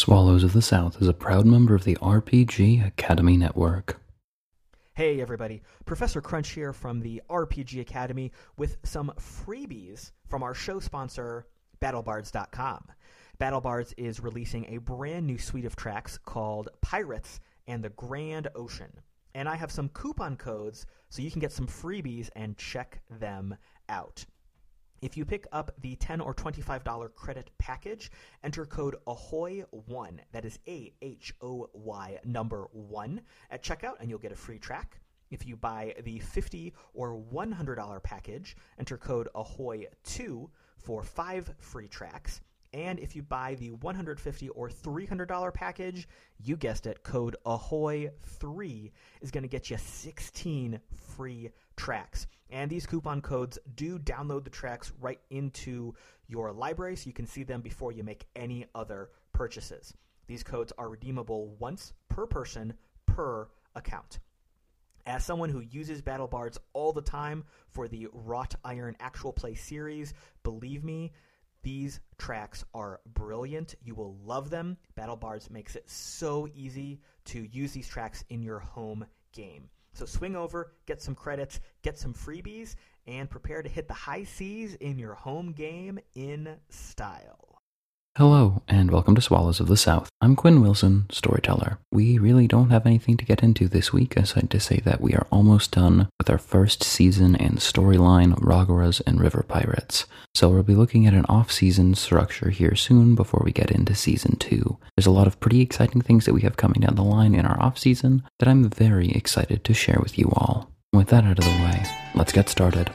Swallows of the South is a proud member of the RPG Academy Network. Hey everybody, Professor Crunch here from the RPG Academy with some freebies from our show sponsor, BattleBards.com. BattleBards is releasing a brand new suite of tracks called Pirates and the Grand Ocean. And I have some coupon codes so you can get some freebies and check them out. If you pick up the 10 or $25 credit package, enter code AHOY1, that is A H O Y number 1, at checkout, and you'll get a free track. If you buy the 50 or $100 package, enter code AHOY2 for five free tracks. And if you buy the 150 or $300 package, you guessed it, code AHOY3 is going to get you 16 free tracks. And these coupon codes do download the tracks right into your library so you can see them before you make any other purchases. These codes are redeemable once per person per account. As someone who uses Battle Bards all the time for the Wrought Iron Actual Play series, believe me, these tracks are brilliant. You will love them. Battle Bards makes it so easy to use these tracks in your home game. So swing over, get some credits, get some freebies, and prepare to hit the high seas in your home game in style. Hello, and welcome to Swallows of the South. I'm Quinn Wilson, storyteller. We really don't have anything to get into this week, aside to say that we are almost done with our first season and storyline, Raggoras and River Pirates. So we'll be looking at an off-season structure here soon before we get into season two. There's a lot of pretty exciting things that we have coming down the line in our off-season that I'm very excited to share with you all. With that out of the way, let's get started.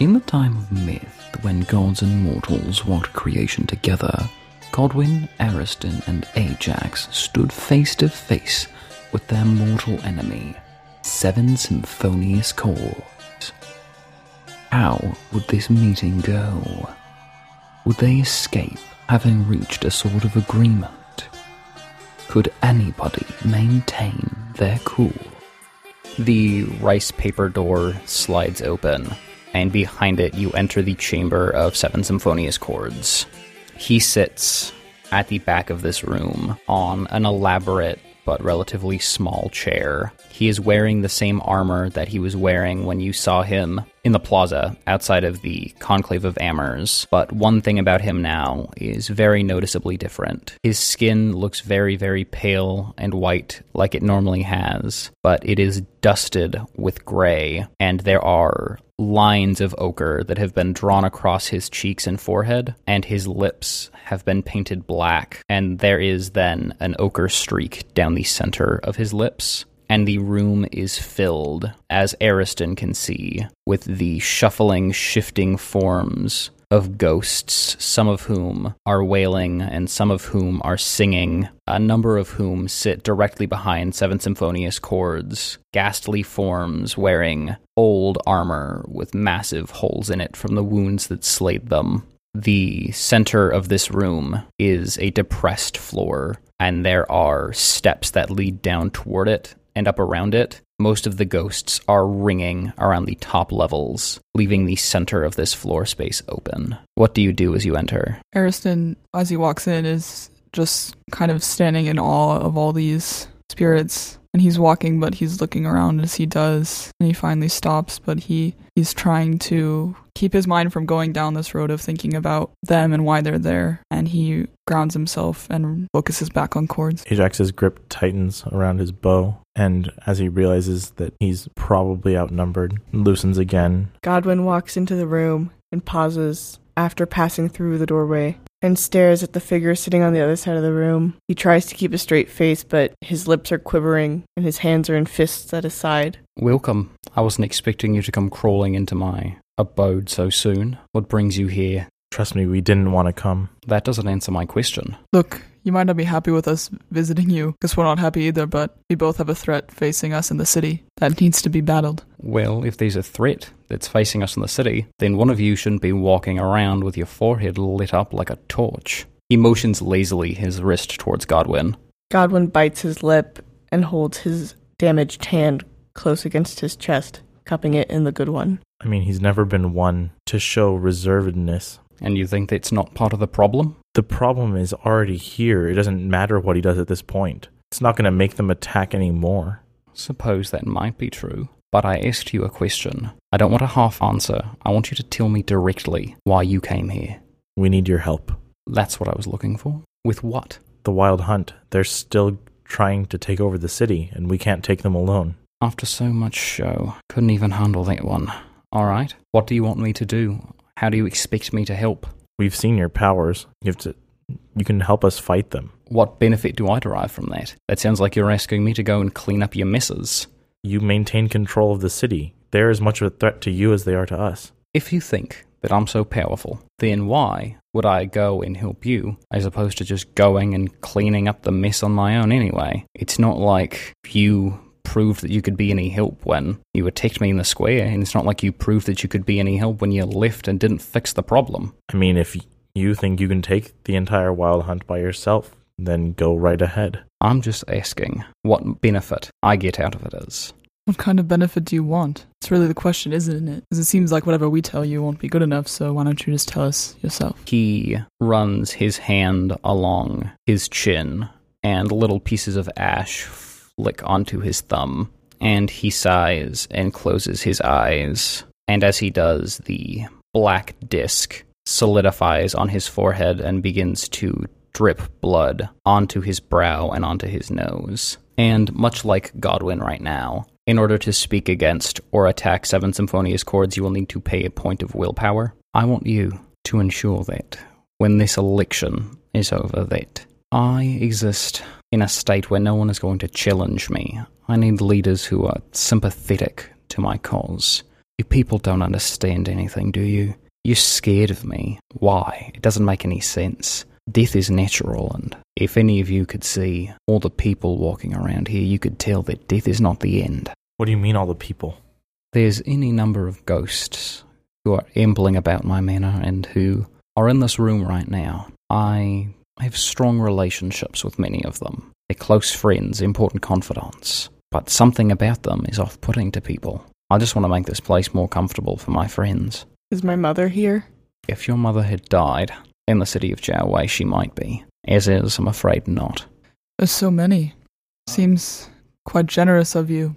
In the time of myth, when gods and mortals walked creation together, Godwin, Ariston, and Ajax stood face to face with their mortal enemy, Seven Symphonious Chords. How would this meeting go? Would they escape having reached a sort of agreement? Could anybody maintain their cool? The rice paper door slides open, and behind it you enter the chamber of Seven Symphonious Chords. He sits at the back of this room on an elaborate but relatively small chair. He is wearing the same armor that he was wearing when you saw him in the plaza outside of the Conclave of Amers. But one thing about him now is very noticeably different. His skin looks very, very pale and white like it normally has, but it is dusted with gray, and there are lines of ochre that have been drawn across his cheeks and forehead, and his lips have been painted black, and there is then an ochre streak down the center of his lips. And the room is filled, as Ariston can see, with the shuffling, shifting forms of ghosts, some of whom are wailing and some of whom are singing, a number of whom sit directly behind Seven Symphonious Chords, ghastly forms wearing old armor with massive holes in it from the wounds that slayed them. The center of this room is a depressed floor, and there are steps that lead down toward it and up around it. Most of the ghosts are ringing around the top levels, leaving the center of this floor space open. What do you do as you enter? Ariston, as he walks in, is just kind of standing in awe of all these spirits. And he's walking, but he's looking around as he does. And he finally stops, but he he's trying to keep his mind from going down this road of thinking about them and why they're there. And he grounds himself and focuses back on chords. Ajax's grip tightens around his bow, and as he realizes that he's probably outnumbered, loosens again. Godwin walks into the room and pauses after passing through the doorway and stares at the figure sitting on the other side of the room. He tries to keep a straight face, but his lips are quivering and his hands are in fists at his side. Welcome. I wasn't expecting you to come crawling into my abode so soon. What brings you here? Trust me, we didn't want to come. That doesn't answer my question. Look, you might not be happy with us visiting you, because we're not happy either, but we both have a threat facing us in the city that needs to be battled. Well, if there's a threat that's facing us in the city, then one of you shouldn't be walking around with your forehead lit up like a torch. He motions lazily his wrist towards Godwin. Godwin bites his lip and holds his damaged hand close against his chest, cupping it in the good one. I mean, he's never been one to show reservedness. And you think that's not part of the problem? The problem is already here. It doesn't matter what he does at this point. It's not going to make them attack anymore. Suppose that might be true, but I asked you a question. I don't want a half answer. I want you to tell me directly why you came here. We need your help. That's what I was looking for. With what? The Wild Hunt, they're still trying to take over the city, and we can't take them alone. After so much show, couldn't even handle that one. All right. What do you want me to do? How do you expect me to help? We've seen your powers. You have to you can help us fight them. What benefit do I derive from that? That sounds like you're asking me to go and clean up your messes. You maintain control of the city. They're as much of a threat to you as they are to us. If you think that I'm so powerful, then why would I go and help you as opposed to just going and cleaning up the mess on my own anyway? It's not like you proved that you could be any help when you attacked me in the square, and it's not like you proved that you could be any help when you left and didn't fix the problem. I mean, if you think you can take the entire wild hunt by yourself, then go right ahead. I'm just asking what benefit I get out of it is. What kind of benefit do you want? It's really the question, isn't it? Because it seems like whatever we tell you won't be good enough, so why don't you just tell us yourself? He runs his hand along his chin, and little pieces of ash flick onto his thumb. And he sighs and closes his eyes. And as he does, the black disc solidifies on his forehead and begins to drip blood onto his brow and onto his nose. And much like Godwin right now, in order to speak against or attack Seven Symphonious chords, you will need to pay a point of willpower. I want you to ensure that when this election is over, that I exist in a state where no one is going to challenge me. I need leaders who are sympathetic to my cause. You people don't understand anything, do you? You're scared of me. Why? It doesn't make any sense. Death is natural, and if any of you could see all the people walking around here, you could tell that death is not the end. What do you mean, all the people? There's any number of ghosts who are ambling about my manor and who are in this room right now. I have strong relationships with many of them. They're close friends, important confidants. But something about them is off putting to people. I just want to make this place more comfortable for my friends. Is my mother here? If your mother had died in the city of Jiawei, she might be. As is, I'm afraid not. There's so many. Seems quite generous of you.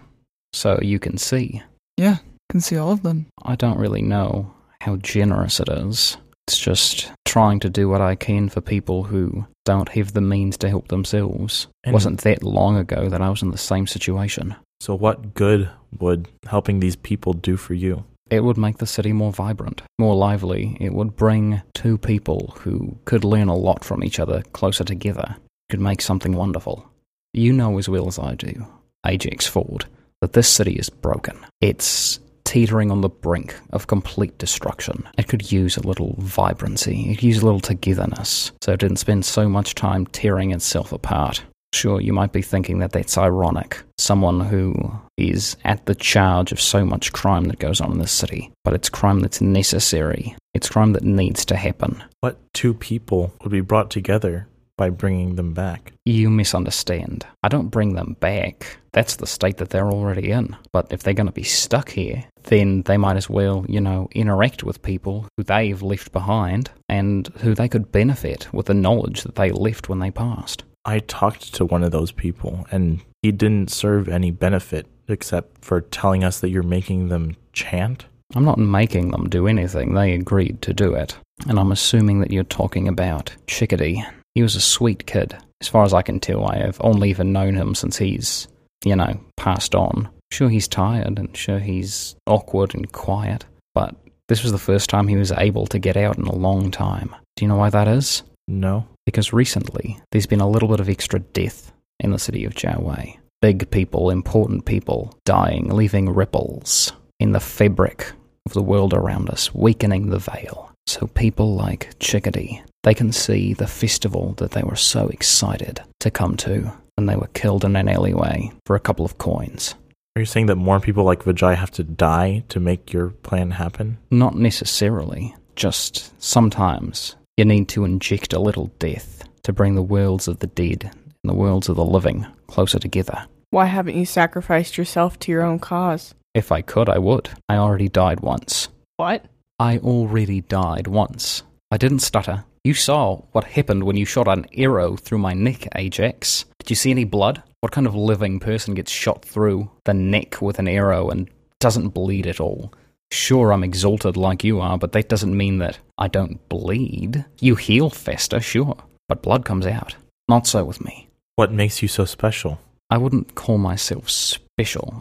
So you can see. Yeah, can see all of them. I don't really know how generous it is. It's just trying to do what I can for people who don't have the means to help themselves. It wasn't that long ago that I was in the same situation. So, what good would helping these people do for you? It would make the city more vibrant, more lively. It would bring two people who could learn a lot from each other closer together. Could make something wonderful. You know as well as I do, Ajax Ford, that this city is broken. It's teetering on the brink of complete destruction. It could use a little vibrancy. It could use a little togetherness, so it didn't spend so much time tearing itself apart. Sure, you might be thinking that that's ironic. Someone who is at the charge of so much crime that goes on in this city. But it's crime that's necessary. It's crime that needs to happen. What two people would be brought together by bringing them back? You misunderstand. I don't bring them back. That's the state that they're already in. But if they're going to be stuck here, then they might as well, you know, interact with people who they've left behind and who they could benefit with the knowledge that they left when they passed. I talked to one of those people, and he didn't serve any benefit except for telling us that you're making them chant. I'm not making them do anything. They agreed to do it. And I'm assuming that you're talking about Chickadee. He was a sweet kid. As far as I can tell, I have only even known him since he's, you know, passed on. Sure, he's tired and sure he's awkward and quiet, but this was the first time he was able to get out in a long time. Do you know why that is? No. Because recently there's been a little bit of extra death in the city of Jiawei. Big people, important people dying, leaving ripples in the fabric of the world around us, weakening the veil. So people like Chickadee, they can see the festival that they were so excited to come to, and they were killed in an alleyway for a couple of coins. Are you saying that more people like Vijay have to die to make your plan happen? Not necessarily, just sometimes you need to inject a little death to bring the worlds of the dead and the worlds of the living closer together. Why haven't you sacrificed yourself to your own cause? If I could, I would. I already died once. What? I already died once. I didn't stutter. You saw what happened when you shot an arrow through my neck, Ajax. Did you see any blood? What kind of living person gets shot through the neck with an arrow and doesn't bleed at all? Sure, I'm exalted like you are, but that doesn't mean that I don't bleed. You heal faster, sure, but blood comes out. Not so with me. What makes you so special? I wouldn't call myself special.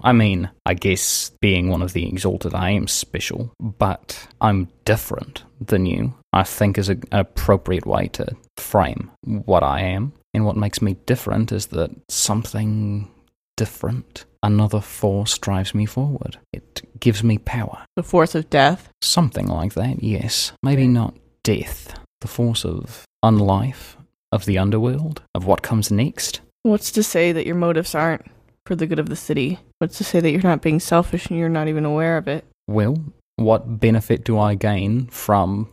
I mean, I guess being one of the exalted, I am special, but I'm different than you, I think is a, an appropriate way to frame what I am. And what makes me different is that something different, another force drives me forward. It gives me power. The force of death. Something like that, yes. Maybe not death. The force of unlife, of the underworld, of what comes next. What's to say that your motives aren't for the good of the city? What's to say that you're not being selfish and you're not even aware of it? Well, what benefit do I gain from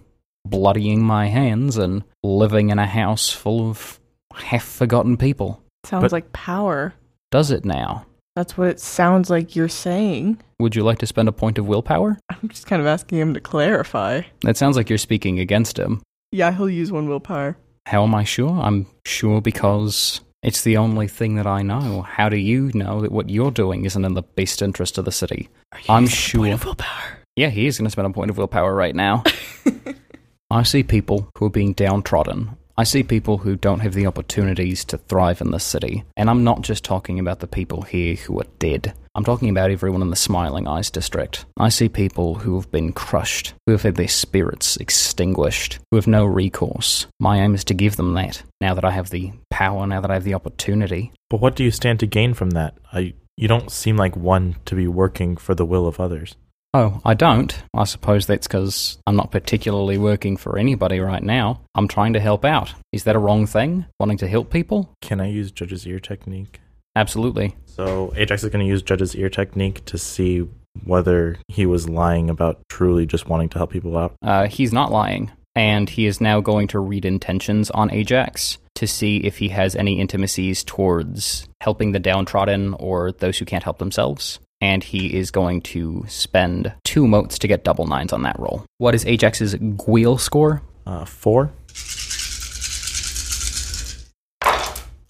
bloodying my hands and living in a house full of half forgotten people? Sounds But- like power. Does it now? That's what it sounds like you're saying. Would you like to spend a point of willpower? I'm just kind of asking him to clarify. That sounds like you're speaking against him. Yeah, he'll use one willpower. How am I sure? I'm sure because it's the only thing that I know. How do you know that what you're doing isn't in the best interest of the city? I'm sure. Yeah, he is going to spend a point of willpower right now. I see people who are being downtrodden. I see people who don't have the opportunities to thrive in this city. And I'm not just talking about the people here who are dead. I'm talking about everyone in the Smiling Eyes district. I see people who have been crushed, who have had their spirits extinguished, who have no recourse. My aim is to give them that, now that I have the power, now that I have the opportunity. But what do you stand to gain from that? I, you don't seem like one to be working for the will of others. Oh, I don't. I suppose that's because I'm not particularly working for anybody right now. I'm trying to help out. Is that a wrong thing? Wanting to help people? Can I use Judge's ear technique? Absolutely. So Ajax is going to use Judge's ear technique to see whether he was lying about truly just wanting to help people out. Uh, he's not lying. And he is now going to read intentions on Ajax to see if he has any intimacies towards helping the downtrodden or those who can't help themselves. And he is going to spend two motes to get double nines on that roll. What is Ajax's Guile score? Uh, four.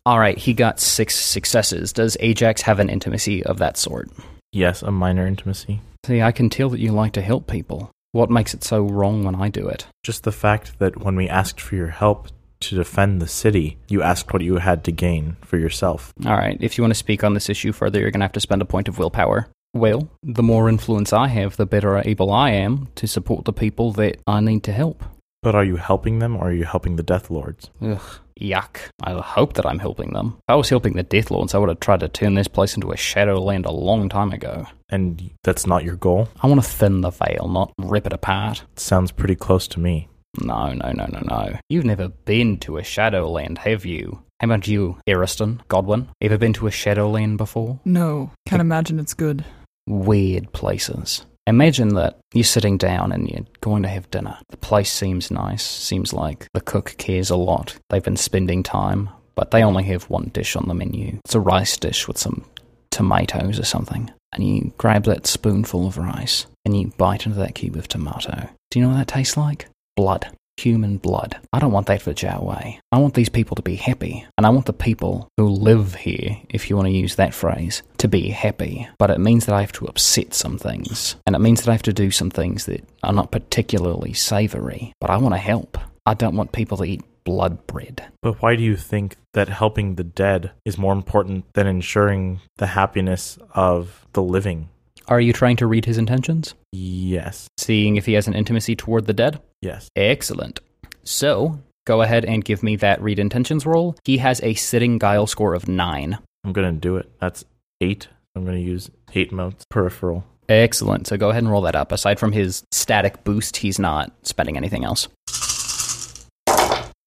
All right, he got six successes. Does Ajax have an intimacy of that sort? Yes, a minor intimacy. See, I can tell that you like to help people. What makes it so wrong when I do it? Just the fact that when we asked for your help to defend the city, you asked what you had to gain for yourself. All right, if you want to speak on this issue further, you're going to have to spend a point of willpower. Well, the more influence I have, the better able I am to support the people that I need to help. But are you helping them or are you helping the Death Lords? Ugh, yuck. I hope that I'm helping them. If I was helping the Death Lords, I would have tried to turn this place into a Shadowland a long time ago. And that's not your goal? I want to thin the veil, not rip it apart. Sounds pretty close to me. No, no, no, no, no. You've never been to a Shadowland, have you? How about you, Ariston, Godwin? Ever been to a Shadowland before? No, can't imagine it's good. Weird places. Imagine that you're sitting down and you're going to have dinner. The place seems nice, seems like the cook cares a lot. They've been spending time, but they only have one dish on the menu. It's a rice dish with some tomatoes or something. And you grab that spoonful of rice and you bite into that cube of tomato. Do you know what that tastes like? Blood. Human blood. I don't want that for Jiawei. I want these people to be happy. And I want the people who live here, if you want to use that phrase, to be happy. But it means that I have to upset some things. And it means that I have to do some things that are not particularly savory. But I want to help. I don't want people to eat blood bread. But why do you think that helping the dead is more important than ensuring the happiness of the living? Are you trying to read his intentions? Yes. Seeing if he has an intimacy toward the dead? Yes. Excellent. So, go ahead and give me that read intentions roll. He has a sitting guile score of 9. I'm going to do it. That's eight. I'm going to use eight motes peripheral. Excellent. So go ahead and roll that up. Aside from his static boost, he's not spending anything else.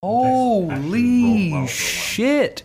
Holy shit!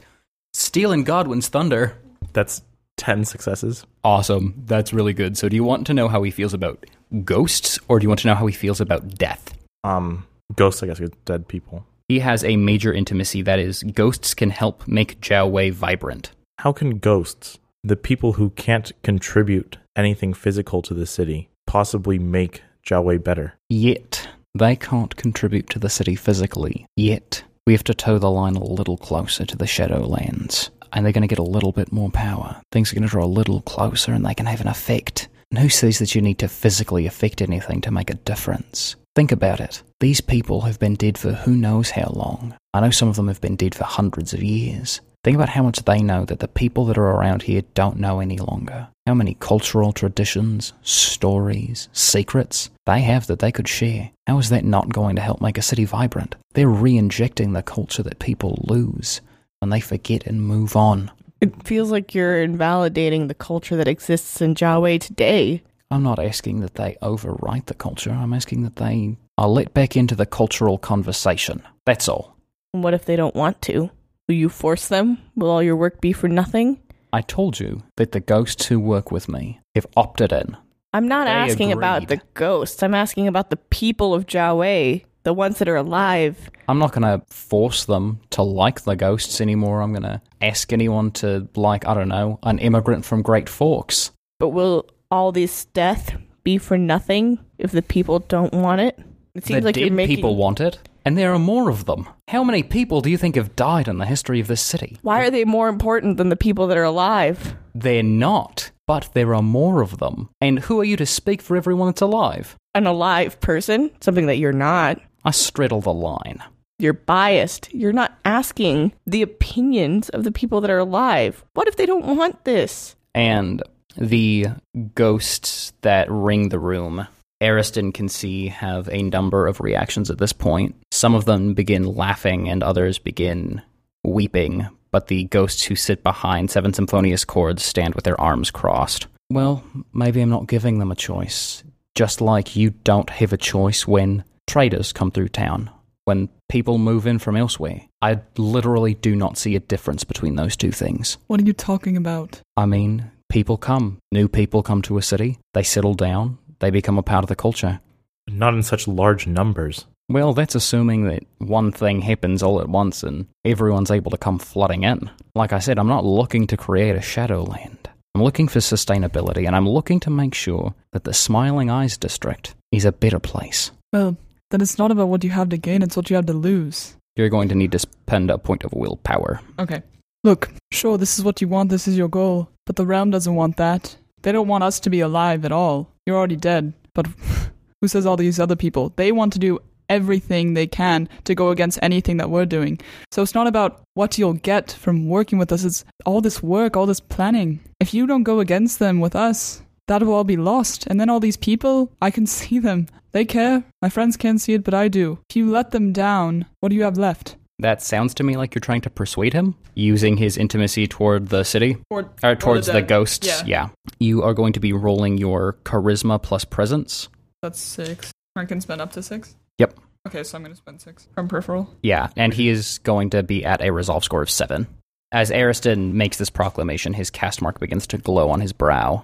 Stealing Godwin's thunder. That's 10 successes. Awesome. That's really good. So do you want to know how he feels about ghosts or do you want to know how he feels about death? Um, ghosts, I guess, dead people. He has a major intimacy that is ghosts can help make Jiao Wei vibrant. How can ghosts, the people who can't contribute anything physical to the city, possibly make Jiawei better? Yet They can't contribute to the city physically, yet we have to toe the line a little closer to the Shadowlands. And they're going to get a little bit more power. Things are going to draw a little closer and they can have an effect. And who says that you need to physically affect anything to make a difference? Think about it. These people have been dead for who knows how long. I know some of them have been dead for hundreds of years. Think about how much they know that the people that are around here don't know any longer. How many cultural traditions, stories, secrets they have that they could share. How is that not going to help make a city vibrant? They're re injecting the culture that people lose when they forget and move on. It feels like you're invalidating the culture that exists in Jiawei today. I'm not asking that they overwrite the culture, I'm asking that they are let back into the cultural conversation. That's all. What if they don't want to? Will you force them? Will all your work be for nothing? I told you that the ghosts who work with me have opted in. I'm not They asking about the ghosts. I'm asking about the people of Jiawei, the ones that are alive. I'm not going to force them to like the ghosts anymore. I'm going to ask anyone to like, I don't know, an immigrant from Great Forks. But will all this death be for nothing if the people don't want it? It seems the like dead making. people want it, and there are more of them. How many people do you think have died in the history of this city? Why are they more important than the people that are alive? They're not, but there are more of them. And who are you to speak for everyone that's alive? An alive person, something that you're not. I straddle the line. You're biased. You're not asking the opinions of the people that are alive. What if they don't want this? and the ghosts that ring the room. Ariston can see have a number of reactions at this point. Some of them begin laughing and others begin weeping, but the ghosts who sit behind Seven Symphonious Chords stand with their arms crossed. Well, maybe I'm not giving them a choice. Just like you don't have a choice when traders come through town, when people move in from elsewhere. I literally do not see a difference between those two things. What are you talking about? I mean, people come. New people come to a city. They settle down. They become a part of the culture. Not in such large numbers. Well, that's assuming that one thing happens all at once and everyone's able to come flooding in. Like I said, I'm not looking to create a shadowland. I'm looking for sustainability and I'm looking to make sure that the Smiling Eyes district is a better place. Well, then it's not about what you have to gain, it's what you have to lose. You're going to need to spend a point of willpower. Okay. Look, sure, this is what you want, this is your goal, but the realm doesn't want that. They don't want us to be alive at all. You're already dead. But who says all these other people? They want to do everything they can to go against anything that we're doing. So it's not about what you'll get from working with us, it's all this work, all this planning. If you don't go against them with us, that will all be lost. And then all these people, I can see them. They care. My friends can't see it, but I do. If you let them down, what do you have left? That sounds to me like you're trying to persuade him using his intimacy toward the city. Or, Or towards the, dead. ghosts. Yeah. You are going to be rolling your charisma plus presence. That's six. I can spend up to six? Yep. Okay, so I'm going to spend six from peripheral. Yeah, and he is going to be at a resolve score of seven. As Ariston makes this proclamation, his cast mark begins to glow on his brow.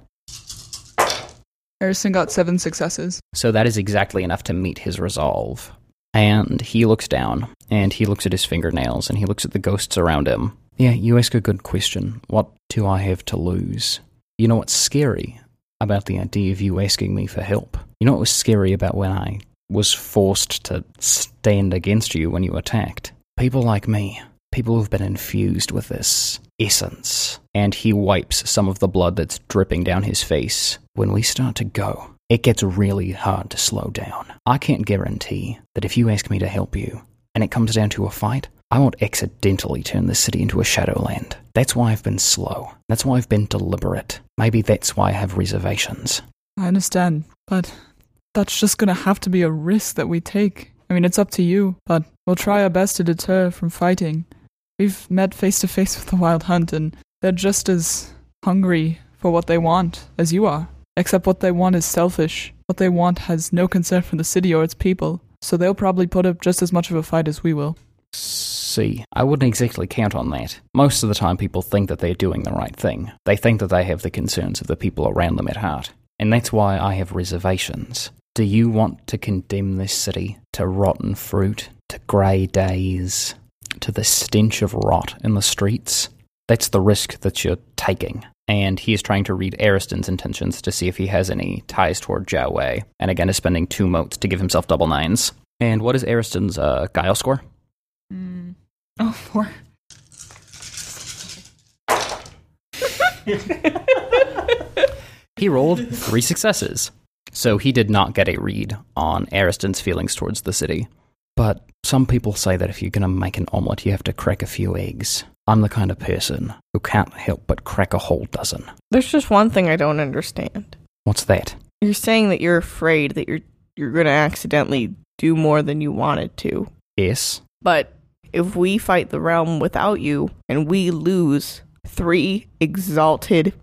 Ariston got seven successes. So that is exactly enough to meet his resolve. And he looks down, and he looks at his fingernails, and he looks at the ghosts around him. Yeah, you ask a good question. What do I have to lose? You know what's scary about the idea of you asking me for help? You know what was scary about when I was forced to stand against you when you attacked? People like me, people who've been infused with this essence. And he wipes some of the blood that's dripping down his face. When we start to go, it gets really hard to slow down. I can't guarantee that if you ask me to help you and it comes down to a fight, I won't accidentally turn this city into a shadowland. That's why I've been slow. That's why I've been deliberate. Maybe that's why I have reservations. I understand, but that's just to have to be a risk that we take. I mean, it's up to you, but we'll try our best to deter from fighting. We've met face to face with the Wild Hunt, and they're just as hungry for what they want as you are. Except what they want is selfish. What they want has no concern for the city or its people, so they'll probably put up just as much of a fight as we will. See, I wouldn't exactly count on that. Most of the time, people think that they're doing the right thing. They think that they have the concerns of the people around them at heart. And that's why I have reservations. Do you want to condemn this city to rotten fruit, to grey days, to the stench of rot in the streets? That's the risk that you're taking. And he is trying to read Ariston's intentions to see if he has any ties toward Jiao Wei. And again, is spending two motes to give himself double nines. And what is Ariston's uh, guile score? Mm. Oh, four. He rolled three successes. So he did not get a read on Ariston's feelings towards the city. But some people say that if you're going to make an omelette, you have to crack a few eggs. I'm the kind of person who can't help but crack a whole dozen. There's just one thing I don't understand. What's that? You're saying that you're afraid that you're you're going to accidentally do more than you wanted to. Yes. But if we fight the realm without you and we lose three exalted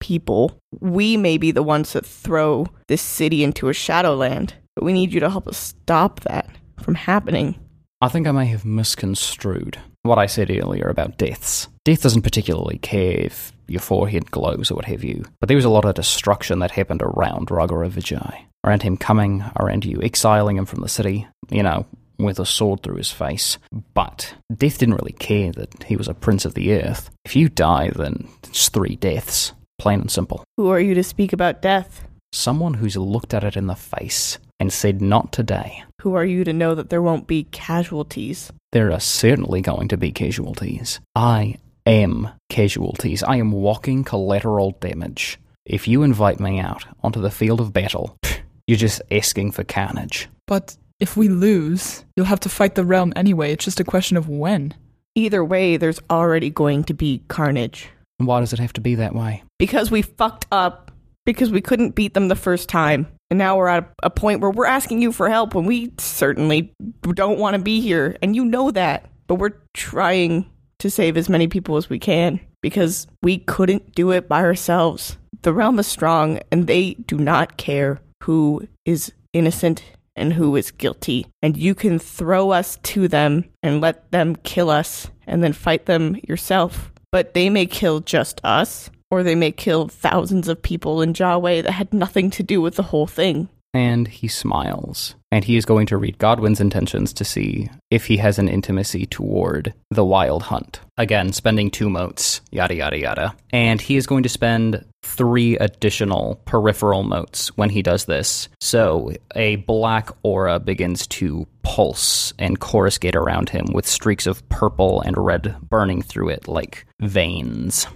people, we may be the ones that throw this city into a shadowland. But we need you to help us stop that from happening. I think I may have misconstrued what I said earlier about deaths. Death doesn't particularly care if your forehead glows or what have you, but there was a lot of destruction that happened around Ragara Vijay. Around him coming, around you exiling him from the city, you know, with a sword through his face. But death didn't really care that he was a prince of the earth. If you die, then it's three deaths. Plain and simple. Who are you to speak about death? Someone who's looked at it in the face and said, Not today. Who are you to know that there won't be casualties? There are certainly going to be casualties. I am casualties. I am walking collateral damage. If you invite me out onto the field of battle, you're just asking for carnage. But if we lose, you'll have to fight the realm anyway. It's just a question of when. Either way, there's already going to be carnage. Why does it have to be that way? Because we fucked up. Because we couldn't beat them the first time. And now we're at a point where we're asking you for help when we certainly don't want to be here. And you know that. But we're trying to save as many people as we can because we couldn't do it by ourselves. The realm is strong and they do not care who is innocent and who is guilty. And you can throw us to them and let them kill us and then fight them yourself. But they may kill just us, or they may kill thousands of people in Jiawei that had nothing to do with the whole thing. And he smiles. And he is going to read Godwin's intentions to see if he has an intimacy toward the wild hunt. Again, spending two motes, yada, yada, yada. And he is going to spend three additional peripheral motes when he does this. So a black aura begins to pulse and coruscate around him with streaks of purple and red burning through it like veins.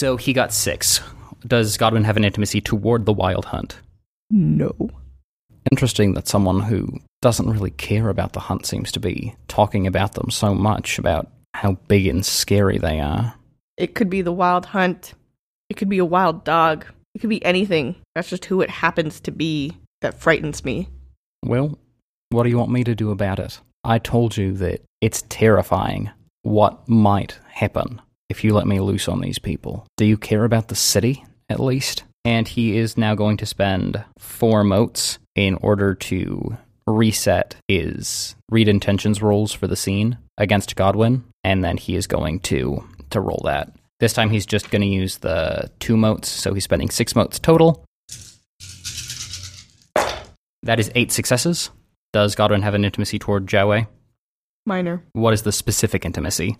So he got six. Does Godwin have an intimacy toward the wild hunt? No. Interesting that someone who doesn't really care about the hunt seems to be talking about them so much about how big and scary they are. It could be the wild hunt. It could be a wild dog. It could be anything. That's just who it happens to be that frightens me. Well, what do you want me to do about it? I told you that it's terrifying what might happen if you let me loose on these people. Do you care about the city, at least? And he is now going to spend four motes in order to reset his read intentions rolls for the scene against Godwin, and then he is going to to roll that. This time he's just going to use the two motes, so he's spending six motes total. That is eight successes. Does Godwin have an intimacy toward Jiawei? Minor. What is the specific intimacy?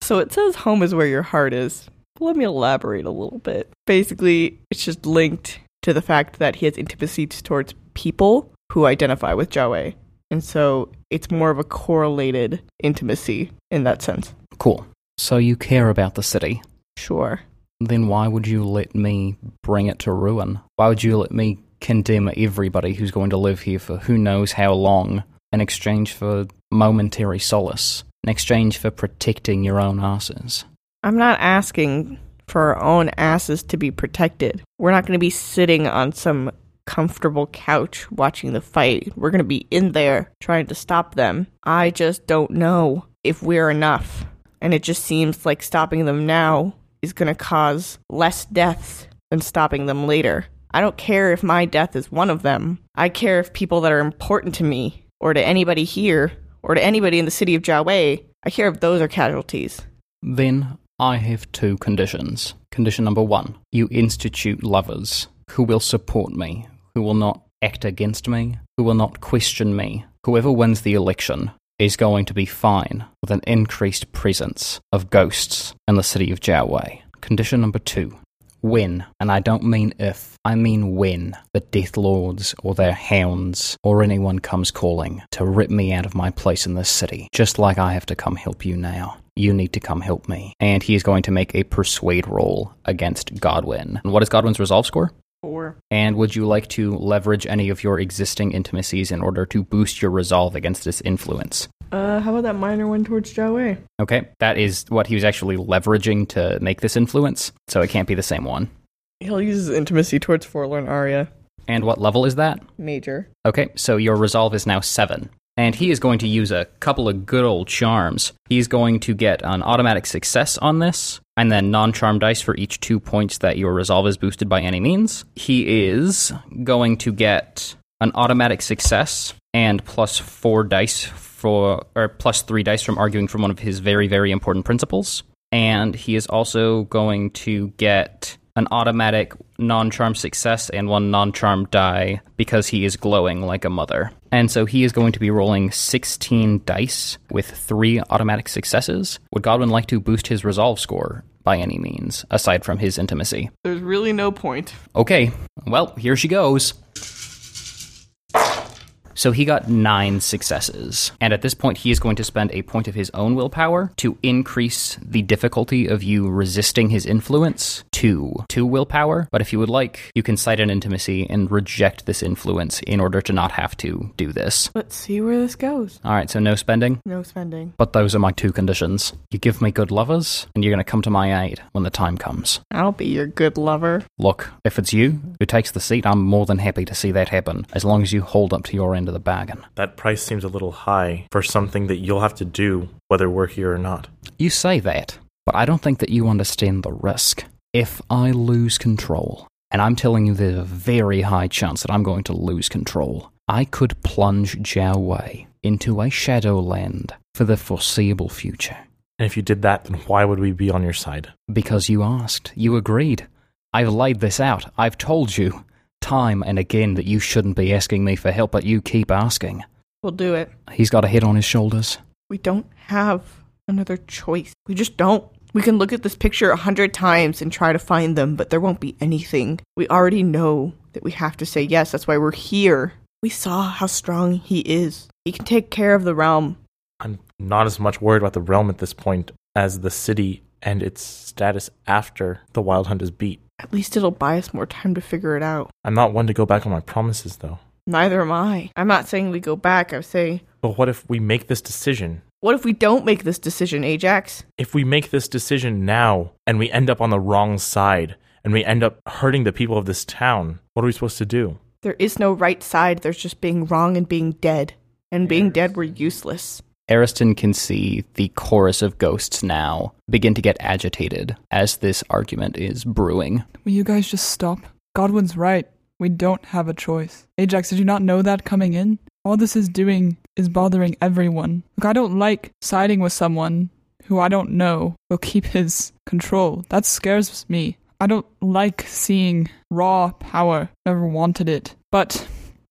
So it says home is where your heart is. Let me elaborate a little bit. Basically, it's just linked to the fact that he has intimacy towards people who identify with Jiawei. And so it's more of a correlated intimacy in that sense. Cool. So you care about the city. Sure. Then why would you let me bring it to ruin? Why would you let me condemn everybody who's going to live here for who knows how long in exchange for momentary solace? In exchange for protecting your own asses? I'm not asking for our own asses to be protected. We're not going to be sitting on some comfortable couch watching the fight. We're going to be in there trying to stop them. I just don't know if we're enough. And it just seems like stopping them now is going to cause less deaths than stopping them later. I don't care if my death is one of them. I care if people that are important to me or to anybody here or to anybody in the city of Jiawei, I care if those are casualties. Then I have two conditions. Condition number one you institute lovers who will support me, who will not act against me, who will not question me. Whoever wins the election is going to be fine with an increased presence of ghosts in the city of Jiaowei. Condition number two win, and I don't mean if, I mean when the Death Lords or their hounds or anyone comes calling to rip me out of my place in this city, just like I have to come help you now. You need to come help me. And he is going to make a persuade roll against Godwin. And what is Godwin's resolve score? Four. And would you like to leverage any of your existing intimacies in order to boost your resolve against this influence? Uh, how about that minor one towards Zhao Wei? Okay, that is what he was actually leveraging to make this influence, so it can't be the same one. He'll use his intimacy towards Forlorn Aria. And what level is that? Major. Okay, so your resolve is now seven. And he is going to use a couple of good old charms. He's going to get an automatic success on this, and then non charm dice for each two points that your resolve is boosted by any means. He is going to get an automatic success and plus four dice for, or plus three dice from arguing from one of his very, very important principles. And he is also going to get an automatic non charm success and one non charm die because he is glowing like a mother. And so he is going to be rolling 16 dice with three automatic successes. Would Godwin like to boost his resolve score by any means, aside from his intimacy? There's really no point. Okay, well, here she goes. So he got nine successes. And at this point, he is going to spend a point of his own willpower to increase the difficulty of you resisting his influence to two willpower. But if you would like, you can cite an intimacy and reject this influence in order to not have to do this. Let's see where this goes. All right, so no spending. No spending. But those are my two conditions. You give me good lovers, and you're going to come to my aid when the time comes. I'll be your good lover. Look, if it's you who takes the seat, I'm more than happy to see that happen, as long as you hold up to your end of the bargain. That price seems a little high for something that you'll have to do whether we're here or not. You say that, but I don't think that you understand the risk. If I lose control, and I'm telling you there's a very high chance that I'm going to lose control, I could plunge Jiao Wei into a shadowland for the foreseeable future. And if you did that, then why would we be on your side? Because you asked, you agreed. I've laid this out. I've told you time and again that you shouldn't be asking me for help, but you keep asking. We'll do it. He's got a head on his shoulders. We don't have another choice. We just don't. We can look at this picture a hundred times and try to find them, but there won't be anything. We already know that we have to say yes. That's why we're here. We saw how strong he is. He can take care of the realm. I'm not as much worried about the realm at this point as the city and its status after the Wild Hunt is beat. At least it'll buy us more time to figure it out. I'm not one to go back on my promises, though. Neither am I. I'm not saying we go back. I'm saying, But what if we make this decision? what if we don't make this decision, Ajax? If we make this decision now and we end up on the wrong side and we end up hurting the people of this town, what are we supposed to do? There is no right side. There's just being wrong and being dead. And being dead, we're useless. Ariston can see the chorus of ghosts now begin to get agitated as this argument is brewing. Will you guys just stop? Godwin's right. We don't have a choice. Ajax, did you not know that coming in? All this is doing is bothering everyone. Look, I don't like siding with someone who I don't know will keep his control. That scares me. I don't like seeing raw power. Never wanted it. But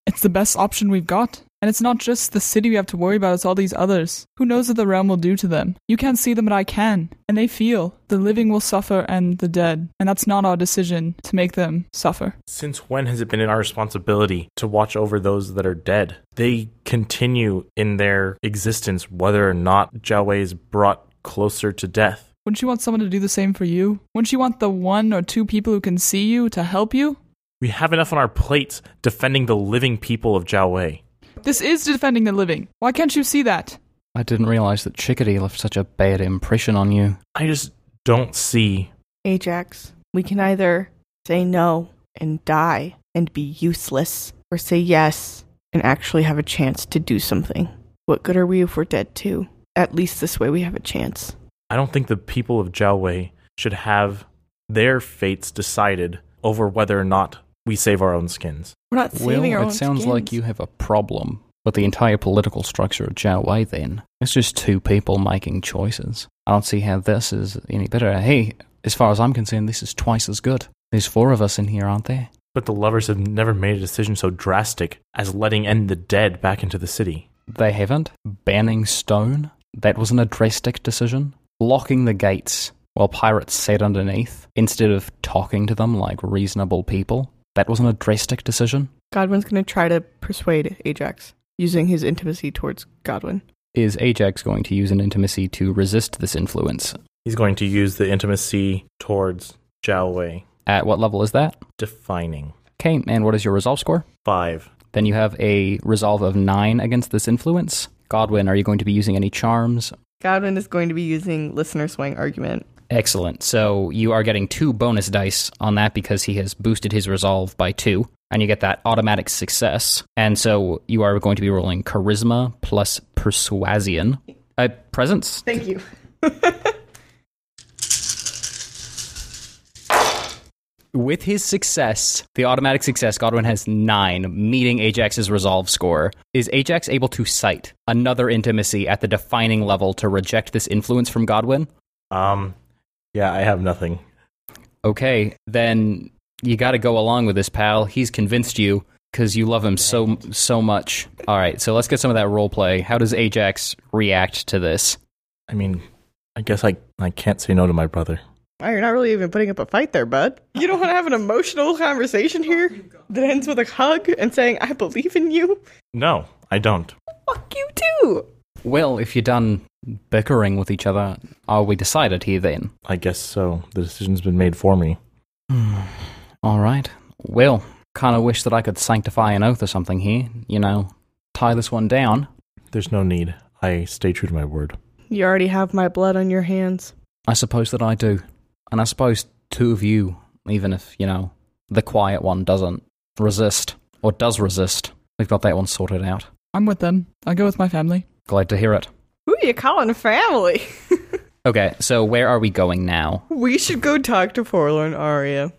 it's the best option we've got. And it's not just the city we have to worry about, it's all these others. Who knows what the realm will do to them? You can't see them, but I can. And they feel. The living will suffer and the dead. And that's not our decision to make them suffer. Since when has it been in our responsibility to watch over those that are dead? They continue in their existence whether or not Jiao Wei is brought closer to death. Wouldn't you want someone to do the same for you? Wouldn't you want the one or two people who can see you to help you? We have enough on our plates defending the living people of Jiao Wei. This is defending the living. Why can't you see that? I didn't realize that Chickadee left such a bad impression on you. I just don't see. Ajax, we can either say no and die and be useless, or say yes and actually have a chance to do something. What good are we if we're dead too? At least this way we have a chance. I don't think the people of Jiao Wei should have their fates decided over whether or not we save our own skins. We're not saving our well, own it sounds like you have a problem with the entire political structure of Jiao Wei then. It's just two people making choices. I don't see how this is any better. Hey, as far as I'm concerned, this is twice as good. There's four of us in here, aren't there? But the lovers have never made a decision so drastic as letting in the dead back into the city. They haven't. Banning stone? That wasn't a drastic decision. Locking the gates while pirates sat underneath instead of talking to them like reasonable people? That wasn't a drastic decision. Godwin's going to try to persuade Ajax using his intimacy towards Godwin. Is Ajax going to use an intimacy to resist this influence? He's going to use the intimacy towards Zhao Wei. At what level is that? Defining. Okay, and what is your resolve score? Five. Then you have a resolve of nine against this influence. Godwin, are you going to be using any charms? Godwin is going to be using listener swaying argument. Excellent. So you are getting two bonus dice on that because he has boosted his resolve by two, and you get that automatic success. And so you are going to be rolling charisma plus persuasion. Uh, presence? Thank you. With his success, the automatic success, Godwin has nine, meeting Ajax's resolve score. Is Ajax able to cite another intimacy at the defining level to reject this influence from Godwin? Um, yeah, I have nothing. Okay, then you got to go along with this, pal. He's convinced you because you love him so so much. All right, so let's get some of that role play. How does Ajax react to this? I mean, I guess I I can't say no to my brother. Wow, you're not really even putting up a fight there, bud. You don't want to have an emotional conversation here that ends with a hug and saying, I believe in you? No, I don't. Fuck you too. Well, if you're done bickering with each other, are we decided here then? I guess so. The decision's been made for me. Hmm. All right. Well, kind of wish that I could sanctify an oath or something here. You know, tie this one down. There's no need. I stay true to my word. You already have my blood on your hands. I suppose that I do. And I suppose two of you, even if, you know, the quiet one doesn't resist, or does resist, we've got that one sorted out. I'm with them. I go with my family. Glad to hear it. Who are you calling family? Okay, so where are we going now? we should go talk to Forlorn Aria.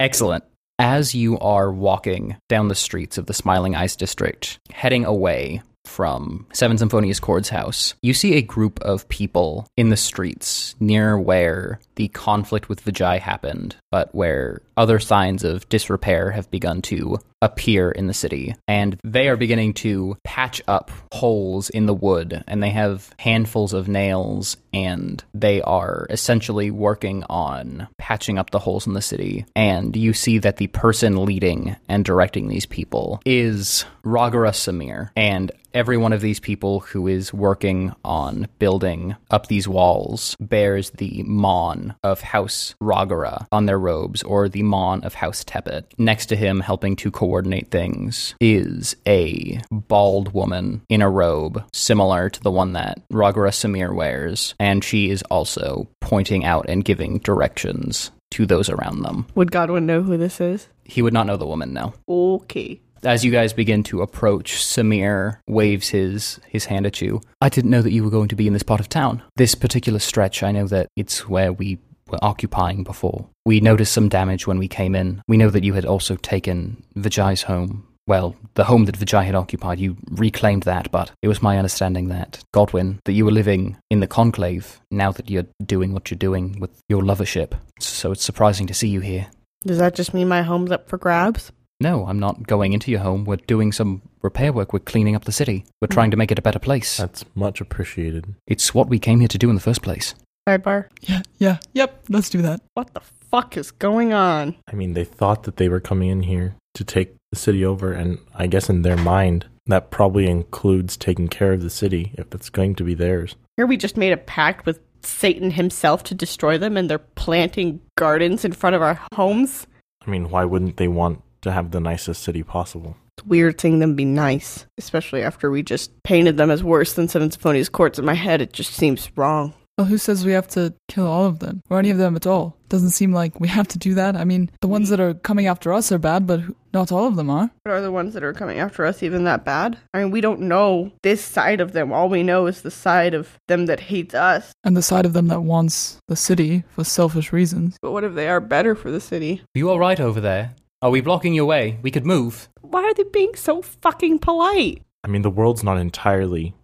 Excellent. As you are walking down the streets of the Smiling Ice District, heading away from Seven Symphonious Chord's house, you see a group of people in the streets near where the conflict with Vijay happened, but where other signs of disrepair have begun to appear in the city. And they are beginning to patch up holes in the wood, and they have handfuls of nails, and they are essentially working on patching up the holes in the city. And you see that the person leading and directing these people is Ragara Samir. And every one of these people who is working on building up these walls bears the Mon of House Ragara on their robes, or the Mon of House Tepet. Next to him, helping to coordinate things, is a bald woman in a robe similar to the one that Ragara Samir wears, and she is also pointing out and giving directions to those around them. Would Godwin know who this is? He would not know the woman, no. Okay. As you guys begin to approach, Samir waves his his hand at you. I didn't know that you were going to be in this part of town. This particular stretch, I know that it's where we were occupying before. We noticed some damage when we came in. We know that you had also taken Vijay's home. Well, the home that Vijay had occupied, you reclaimed that, but it was my understanding that, Godwin, that you were living in the Conclave now that you're doing what you're doing with your lovership. So it's surprising to see you here. Does that just mean my home's up for grabs? No, I'm not going into your home. We're doing some repair work. We're cleaning up the city. We're trying to make it a better place. That's much appreciated. It's what we came here to do in the first place. Sidebar. Yeah, yeah, yep. Let's do that. What the fuck is going on? I mean, they thought that they were coming in here to take the city over, and I guess in their mind, that probably includes taking care of the city if it's going to be theirs. Here we just made a pact with Satan himself to destroy them, and they're planting gardens in front of our homes. I mean, why wouldn't they want to have the nicest city possible? It's weird seeing them be nice, especially after we just painted them as worse than Seven Symphonious Chords. In my head, it just seems wrong. Well, who says we have to kill all of them or any of them at all? Doesn't seem like we have to do that. I mean, the ones that are coming after us are bad, but not all of them are. But are the ones that are coming after us even that bad? I mean, we don't know this side of them. All we know is the side of them that hates us. And the side of them that wants the city for selfish reasons. But what if they are better for the city? Are you all right over there? Are we blocking your way? We could move. Why are they being so fucking polite? I mean, the world's not entirely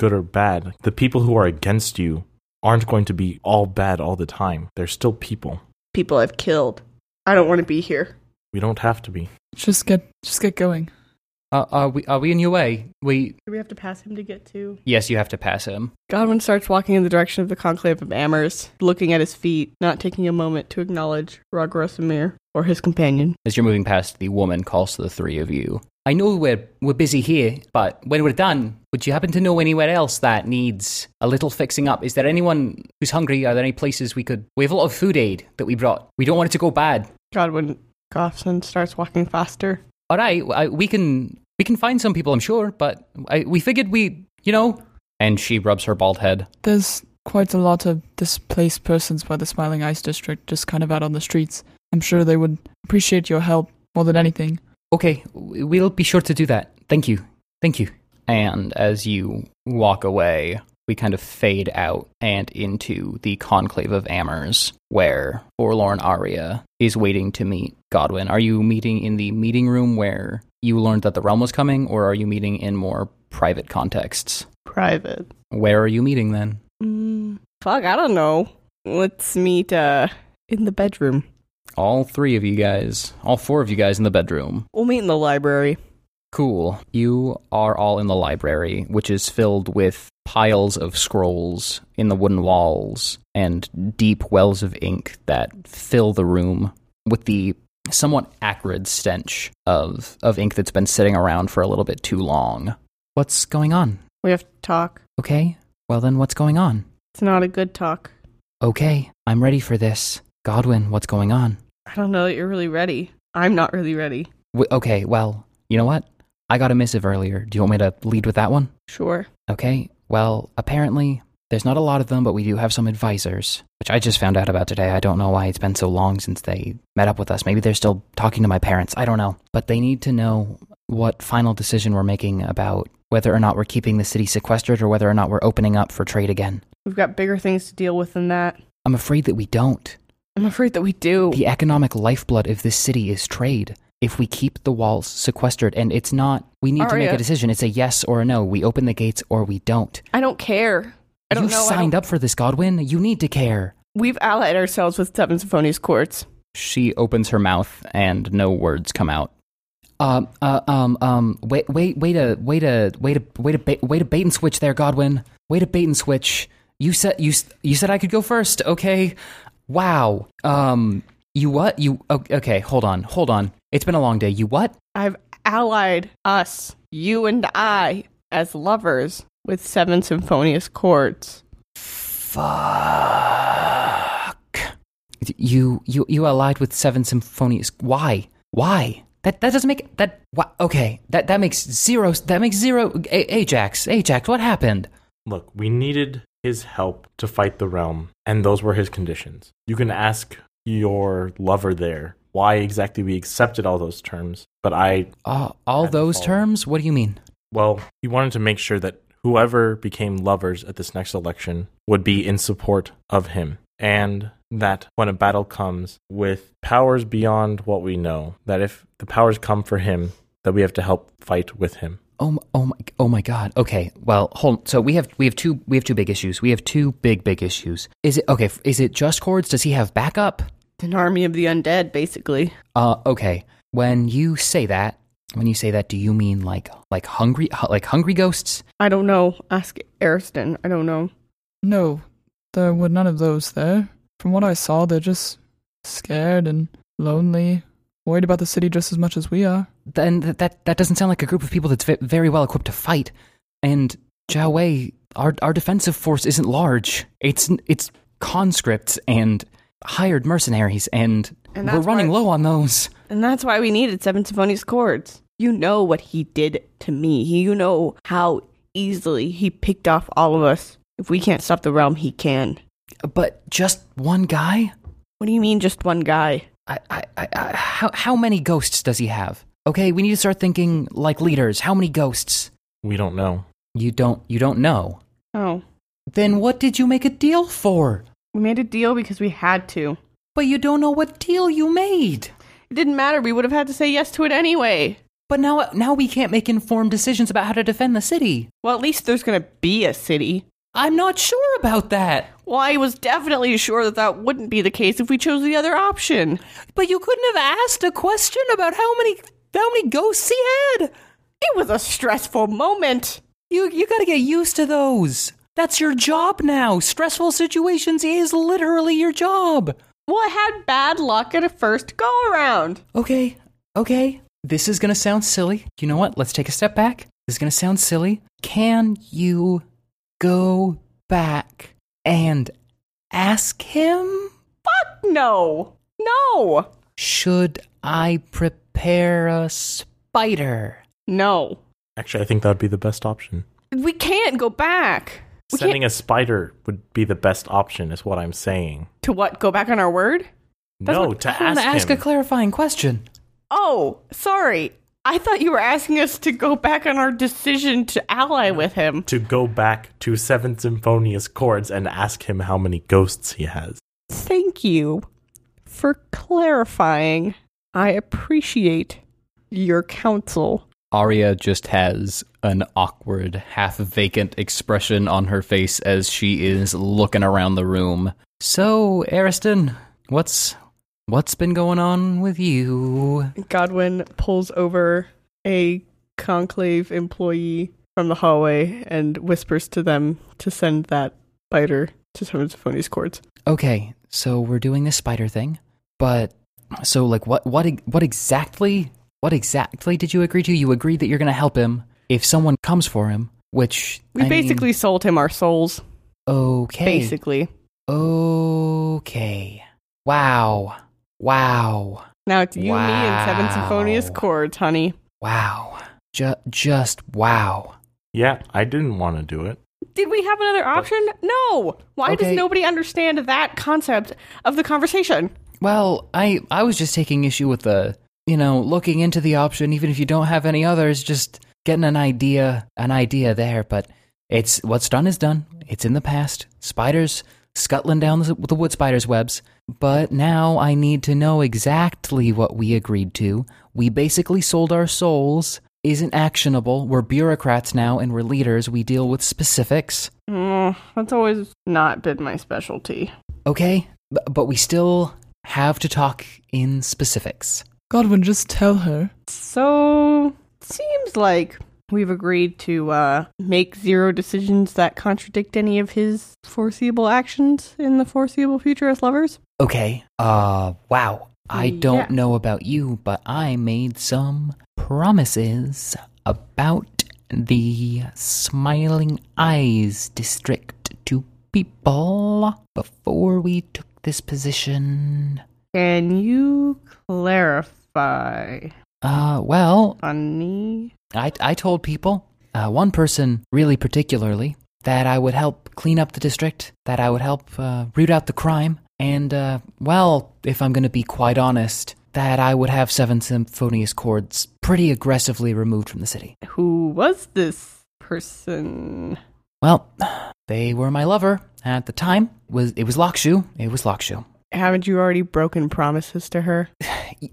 good or bad. The people who are against you aren't going to be all bad all the time. They're still people. People I've killed. I don't want to be here. We don't have to be. Just get just get going. Uh, are we are we in your way? We Do we have to pass him to get to? yes, you have to pass him. Godwin starts walking in the direction of the conclave of Amers, looking at his feet, not taking a moment to acknowledge Ragara Samir or his companion. As you're moving past, the woman calls to the three of you. I know we're we're busy here, but when we're done, would you happen to know anywhere else that needs a little fixing up? Is there anyone who's hungry? Are there any places we could? We have a lot of food aid that we brought. We don't want it to go bad. Godwin coughs and starts walking faster. All right, I, we can we can find some people, I'm sure, but I, we figured we, you know. And she rubs her bald head. There's quite a lot of displaced persons by the Smiling Ice District just kind of out on the streets. I'm sure they would appreciate your help more than anything. Okay, we'll be sure to do that. Thank you. Thank you. And as you walk away, we kind of fade out and into the conclave of Amers, where Forlorn Aria is waiting to meet Godwin. Are you meeting in the meeting room where you learned that the realm was coming, or are you meeting in more private contexts? Private. Where are you meeting then? Mm, fuck, I don't know. Let's meet uh in the bedroom. All three of you guys, all four of you guys in the bedroom. We'll meet in the library. Cool. You are all in the library, which is filled with piles of scrolls in the wooden walls and deep wells of ink that fill the room with the somewhat acrid stench of, of ink that's been sitting around for a little bit too long. What's going on? We have to talk. Okay. Well, then what's going on? It's not a good talk. Okay, I'm ready for this. Godwin, what's going on? I don't know that you're really ready. I'm not really ready. W- okay, well, you know what? I got a missive earlier. Do you want me to lead with that one? Sure. Okay, well, apparently there's not a lot of them, but we do have some advisors, which I just found out about today. I don't know why it's been so long since they met up with us. Maybe they're still talking to my parents. I don't know. But they need to know what final decision we're making about whether or not we're keeping the city sequestered or whether or not we're opening up for trade again. We've got bigger things to deal with than that. I'm afraid that we don't. I'm afraid that we do. The economic lifeblood of this city is trade. If we keep the walls sequestered, and it's not, we need to make a decision. It's a yes or a no. We open the gates or we don't. I don't care. I don't you know. I signed don't- up for this, Godwin. You need to care. We've allied ourselves with Seven Symphonious Chords. She opens her mouth and no words come out. Um, uh, um, um, wait, wait, wait a, wait a, wait a, wait a, bait, wait a bait and switch there, Godwin. Wait a bait and switch. You said you s- you said I could go first. Okay. Wow. Um, you what? You okay? Hold on, hold on. It's been a long day. You what? I've allied us, you and I, as lovers with Seven Symphonious chords. Fuck. You you you allied with Seven Symphonies. Why? Why? That that doesn't make that. Wha okay, that that makes zero. That makes zero. A- Ajax, Ajax, what happened? Look, we needed his help to fight the realm, and those were his conditions. You can ask your lover there why exactly we accepted all those terms, but I, Uh, all those terms? What do you mean? well, he wanted to make sure that whoever became lovers at this next election would be in support of him, and that when a battle comes with powers beyond what we know, that if the powers come for him, that we have to help fight with him. Oh, oh my, oh my God. Okay, well, hold. So we have we have two we have two big issues. We have two big big issues. Is it okay? Is it just chords? Does he have backup? An army of the undead, basically. Uh, okay. When you say that, when you say that, do you mean like like hungry like hungry ghosts? I don't know. Ask Ariston. I don't know. No, there were none of those there. From what I saw, they're just scared and lonely, worried about the city just as much as we are. then th- that that doesn't sound like a group of people that's ve- very well equipped to fight. And Jiawei, our our defensive force isn't large. It's it's conscripts and hired mercenaries, and, And we're running why- low on those. And that's why we needed Seven Symphonious Chords. You know what he did to me. You know how easily he picked off all of us. If we can't stop the realm, he can. But just one guy? What do you mean, just one guy? I, I, I, I, how how many ghosts does he have? Okay, we need to start thinking like leaders. How many ghosts? We don't know. You don't you don't know. Oh, Then what did you make a deal for? we made a deal because we had to. But you don't know what deal you made. It didn't matter. We would have had to say yes to it anyway. But now now we can't make informed decisions about how to defend the city. Well, at least there's going to be a city. I'm not sure about that. Well, I was definitely sure that that wouldn't be the case if we chose the other option. But you couldn't have asked a question about how many how many ghosts he had. It was a stressful moment. You you gotta get used to those. That's your job now. Stressful situations is literally your job. Well, I had bad luck at a first go around. Okay, okay. This is gonna sound silly. You know what? Let's take a step back. This is gonna sound silly. Can you go back and ask him? Fuck no. No. Should I prepare a spider? No. Actually, I think that would be the best option. We can't go back. We Sending a spider would be the best option, is what I'm saying. To what? Go back on our word? That's no, what- to I want ask to ask him. a clarifying question. Oh, sorry. I thought you were asking us to go back on our decision to ally with him. to go back to Seven Symphonious Chords and ask him how many ghosts he has. Thank you for clarifying. I appreciate your counsel. Aria just has an awkward, half vacant expression on her face as she is looking around the room. So, Ariston, what's what's been going on with you? Godwin pulls over a conclave employee from the hallway and whispers to them to send that biter to Seven Symphonious Chords. Okay, so we're doing this spider thing, but so like what what what exactly what exactly did you agree to? You agreed that you're going to help him if someone comes for him, which We I mean, basically sold him our souls. okay. Basically. Okay. Wow. Wow. Now it's you, me, and Seven Wow. Symphonious Chords, honey. Wow. Ju- just wow. Yeah, I didn't want to do it. Did we have another option? No. Why Okay. does nobody understand that concept of the conversation? Well, I I was just taking issue with the, you know, looking into the option even if you don't have any others, just getting an idea, an idea there, but it's what's done is done. It's in the past. Spiders scuttling down the, the wood spiders webs, but now I need to know exactly what we agreed to. We basically sold our souls. Isn't actionable. We're bureaucrats now and we're leaders. We deal with specifics. Mm, that's always not been my specialty. Okay? B- but we still have to talk in specifics. Godwin, just tell her. So, seems like we've agreed to uh, make zero decisions that contradict any of his foreseeable actions in the foreseeable future as lovers. Okay. Uh, wow. I don't Yeah. know about you, but I made some promises about the Smiling Eyes District to people before we took this position. Can you clarify, Uh, well, honey? I, I told people, uh, one person really particularly, that I would help clean up the district, that I would help uh, root out the crime, and, uh, well, if I'm going to be quite honest, that I would have Seven Symphonious Chords pretty aggressively removed from the city. Who was this person? Well, they were my lover at the time. Was It was Lakshu. It was Lakshu. Haven't you already broken promises to her?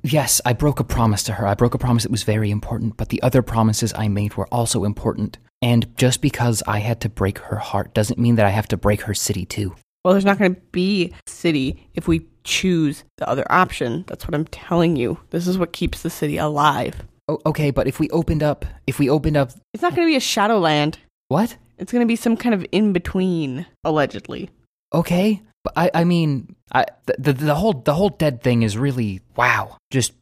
Yes, I broke a promise to her. I broke a promise that was very important, but the other promises I made were also important. And just because I had to break her heart doesn't mean that I have to break her city too. Well, there's not going to be city if we choose the other option. That's what I'm telling you. This is what keeps the city alive. Okay, but if we opened up, if we opened up, It's not going to be a Shadowland. what? It's going to be some kind of in between, allegedly. Okay, but I, I mean, I, the, the the whole the whole dead thing is really wow, just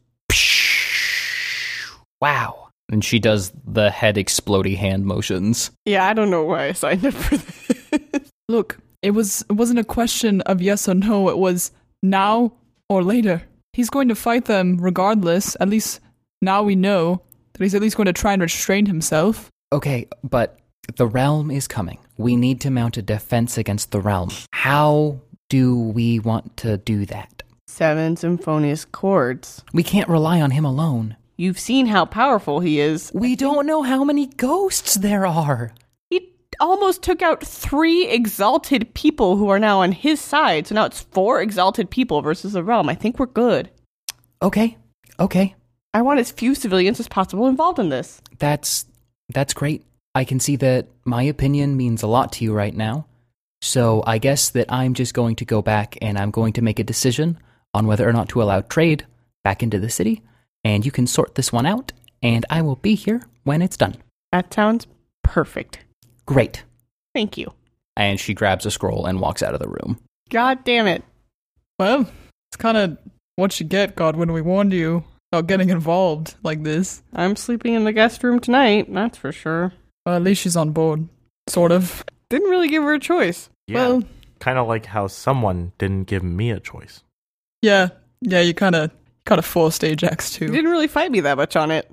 wow. And she does the head explodey hand motions. Yeah, I don't know why I signed up for this. Look, it was it wasn't a question of yes or no, it was now or later. He's going to fight them regardless. At least now we know that he's at least going to try and restrain himself. Okay, but the realm is coming. We need to mount a defense against the realm. How do we want to do that? Seven symphonious chords. We can't rely on him alone. You've seen how powerful he is. We don't know how many ghosts there are. He almost took out three exalted people who are now on his side. So now it's four exalted people versus the realm. I think we're good. Okay, okay. I want as few civilians as possible involved in this. That's that's great. I can see that my opinion means a lot to you right now. So I guess that I'm just going to go back and I'm going to make a decision on whether or not to allow trade back into the city. And you can sort this one out and I will be here when it's done. That sounds perfect. Great. Thank you. And she grabs a scroll and walks out of the room. God damn it. Well, it's kind of what you get, Godwin. We warned you about getting involved like this. I'm sleeping in the guest room tonight, that's for sure. Well, at least she's on board. Sort of. Didn't really give her a choice. Yeah. Well, kind of like how someone didn't give me a choice. yeah. Yeah, you kind of kind of forced Ajax You to. didn't really fight me that much on it.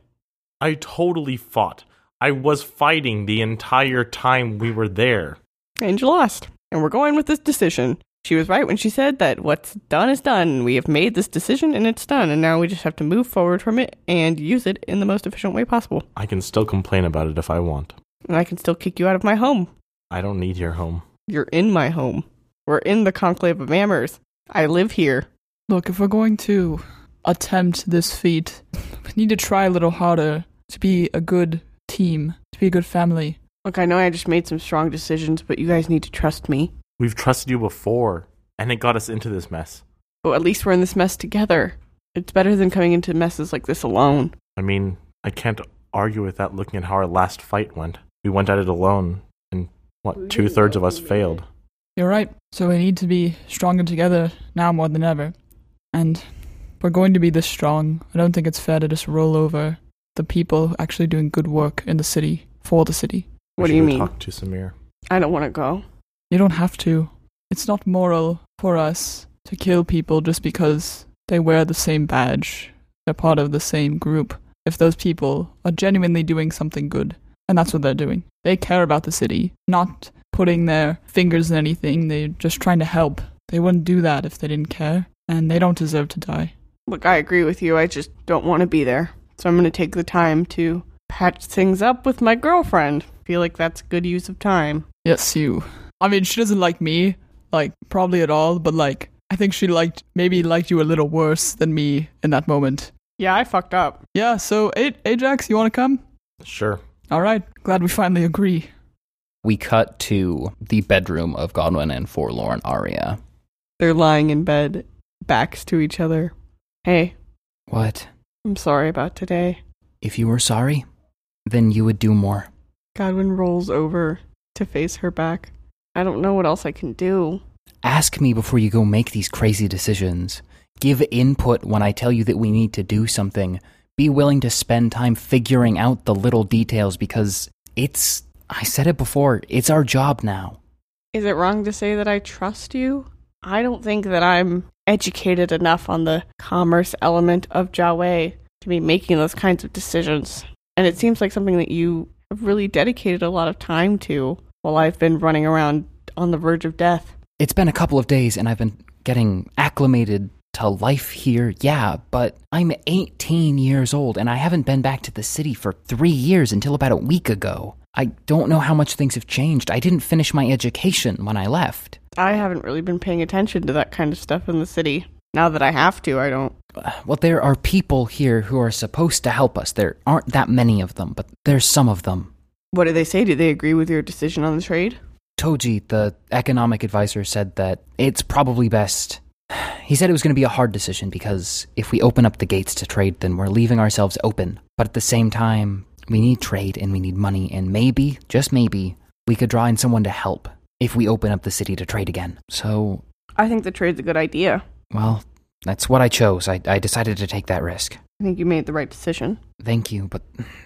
I totally fought. I was fighting the entire time we were there. And you lost. And we're going with this decision. She was right when she said that what's done is done. We have made this decision and it's done. And now we just have to move forward from it and use it in the most efficient way possible. I can still complain about it if I want. And I can still kick you out of my home. I don't need your home. You're in my home. We're in the Conclave of Mammers. I live here. Look, if we're going to attempt this feat, we need to try a little harder to be a good team, to be a good family. Look, I know I just made some strong decisions, but you guys need to trust me. We've trusted you before, and it got us into this mess. But at least we're in this mess together. It's better than coming into messes like this alone. I mean, I can't argue with that looking at how our last fight went. We went at it alone, and what, two thirds of us failed. You're right. So we need to be stronger together now more than ever. And if we're going to be this strong. I don't think it's fair to just roll over the people actually doing good work in the city for the city. We What do you should mean? Talk to Samir. I don't want to go. You don't have to. It's not moral for us to kill people just because they wear the same badge. They're part of the same group. If those people are genuinely doing something good, and that's what they're doing. They care about the city, not putting their fingers in anything. They're just trying to help. They wouldn't do that if they didn't care, and they don't deserve to die. Look, I agree with you. I just don't want to be there. So I'm going to take the time to patch things up with my girlfriend. Feel like that's a good use of time. Yes, you. I mean, she doesn't like me, like, probably at all, but, like, I think she liked, maybe liked you a little worse than me in that moment. Yeah, I fucked up. Yeah, so, A- Ajax, you want to come? Sure. All right, glad we finally agree. We cut to the bedroom of Godwin and Forlorn Aria. They're lying in bed, backs to each other. Hey, What? I'm sorry about today. If you were sorry, then you would do more. Godwin rolls over to face her back. I don't know what else I can do. Ask me before you go make these crazy decisions. Give input when I tell you that we need to do something. Be willing to spend time figuring out the little details because it's. I said it before, it's our job now. Is it wrong to say that I trust you? I don't think that I'm educated enough on the commerce element of Jiawei to be making those kinds of decisions. And it seems like something that you have really dedicated a lot of time to while I've been running around on the verge of death. It's been a couple of days and I've been getting acclimated to life here, yeah, but I'm 18 years old and I haven't been back to the city for three years until about a week ago. I don't know how much things have changed. I didn't finish my education when I left. I haven't really been paying attention to that kind of stuff in the city. Now that I have to, I don't. Well, there are people here who are supposed to help us. There aren't that many of them, but there's some of them. What do they say? Do they agree with your decision on the trade? Toji, the economic advisor, said that it's probably best. He said it was going to be a hard decision because if we open up the gates to trade, then we're leaving ourselves open. But at the same time, we need trade and we need money, and maybe, just maybe, we could draw in someone to help if we open up the city to trade again. So, I think the trade's a good idea. well, that's what I chose. I, I decided to take that risk. I think you made the right decision. Thank you, but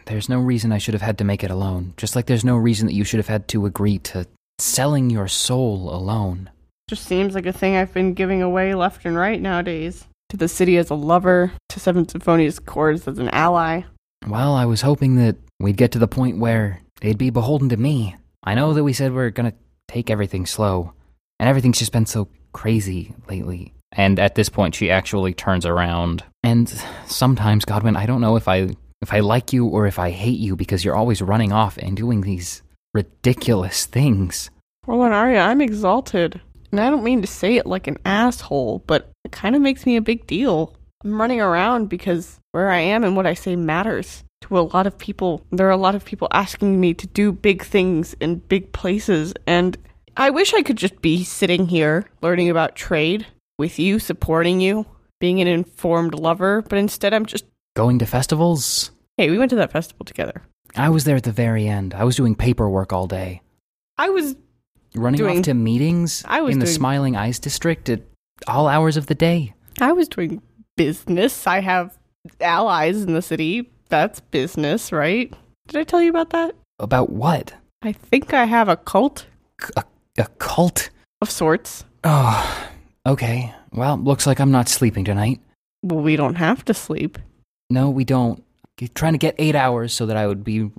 there's no reason I should have had to make it alone. Just like there's no reason that you should have had to agree to selling your soul alone. Just seems like a thing I've been giving away left and right nowadays. To the city as a lover, to Seven Symphonious Chords as an ally. Well, I was hoping that we'd get to the point where they'd be beholden to me. I know that we said we're gonna take everything slow, and everything's just been so crazy lately. And at this point, she actually turns around. And sometimes, Godwin, I don't know if I if I like you or if I hate you because you're always running off and doing these ridiculous things. Forlorn Aria, I'm exalted. And I don't mean to say it like an asshole, but it kind of makes me a big deal. I'm running around because where I am and what I say matters to a lot of people. There are a lot of people asking me to do big things in big places, and I wish I could just be sitting here learning about trade with you, supporting you, being an informed lover, but instead I'm just Going to festivals? Hey, we went to that festival together. I was there at the very end. I was doing paperwork all day. I was Running Doing- off to meetings I was in the doing- Smiling Eyes district at all hours of the day. I was doing business. I have allies in the city. That's business, right? Did I tell you about that? About what? I think I have a cult C- A, a cult? of sorts. Oh, okay. Well, looks like I'm not sleeping tonight. Well, we don't have to sleep. No, we don't. G- Trying to get eight hours so that I would be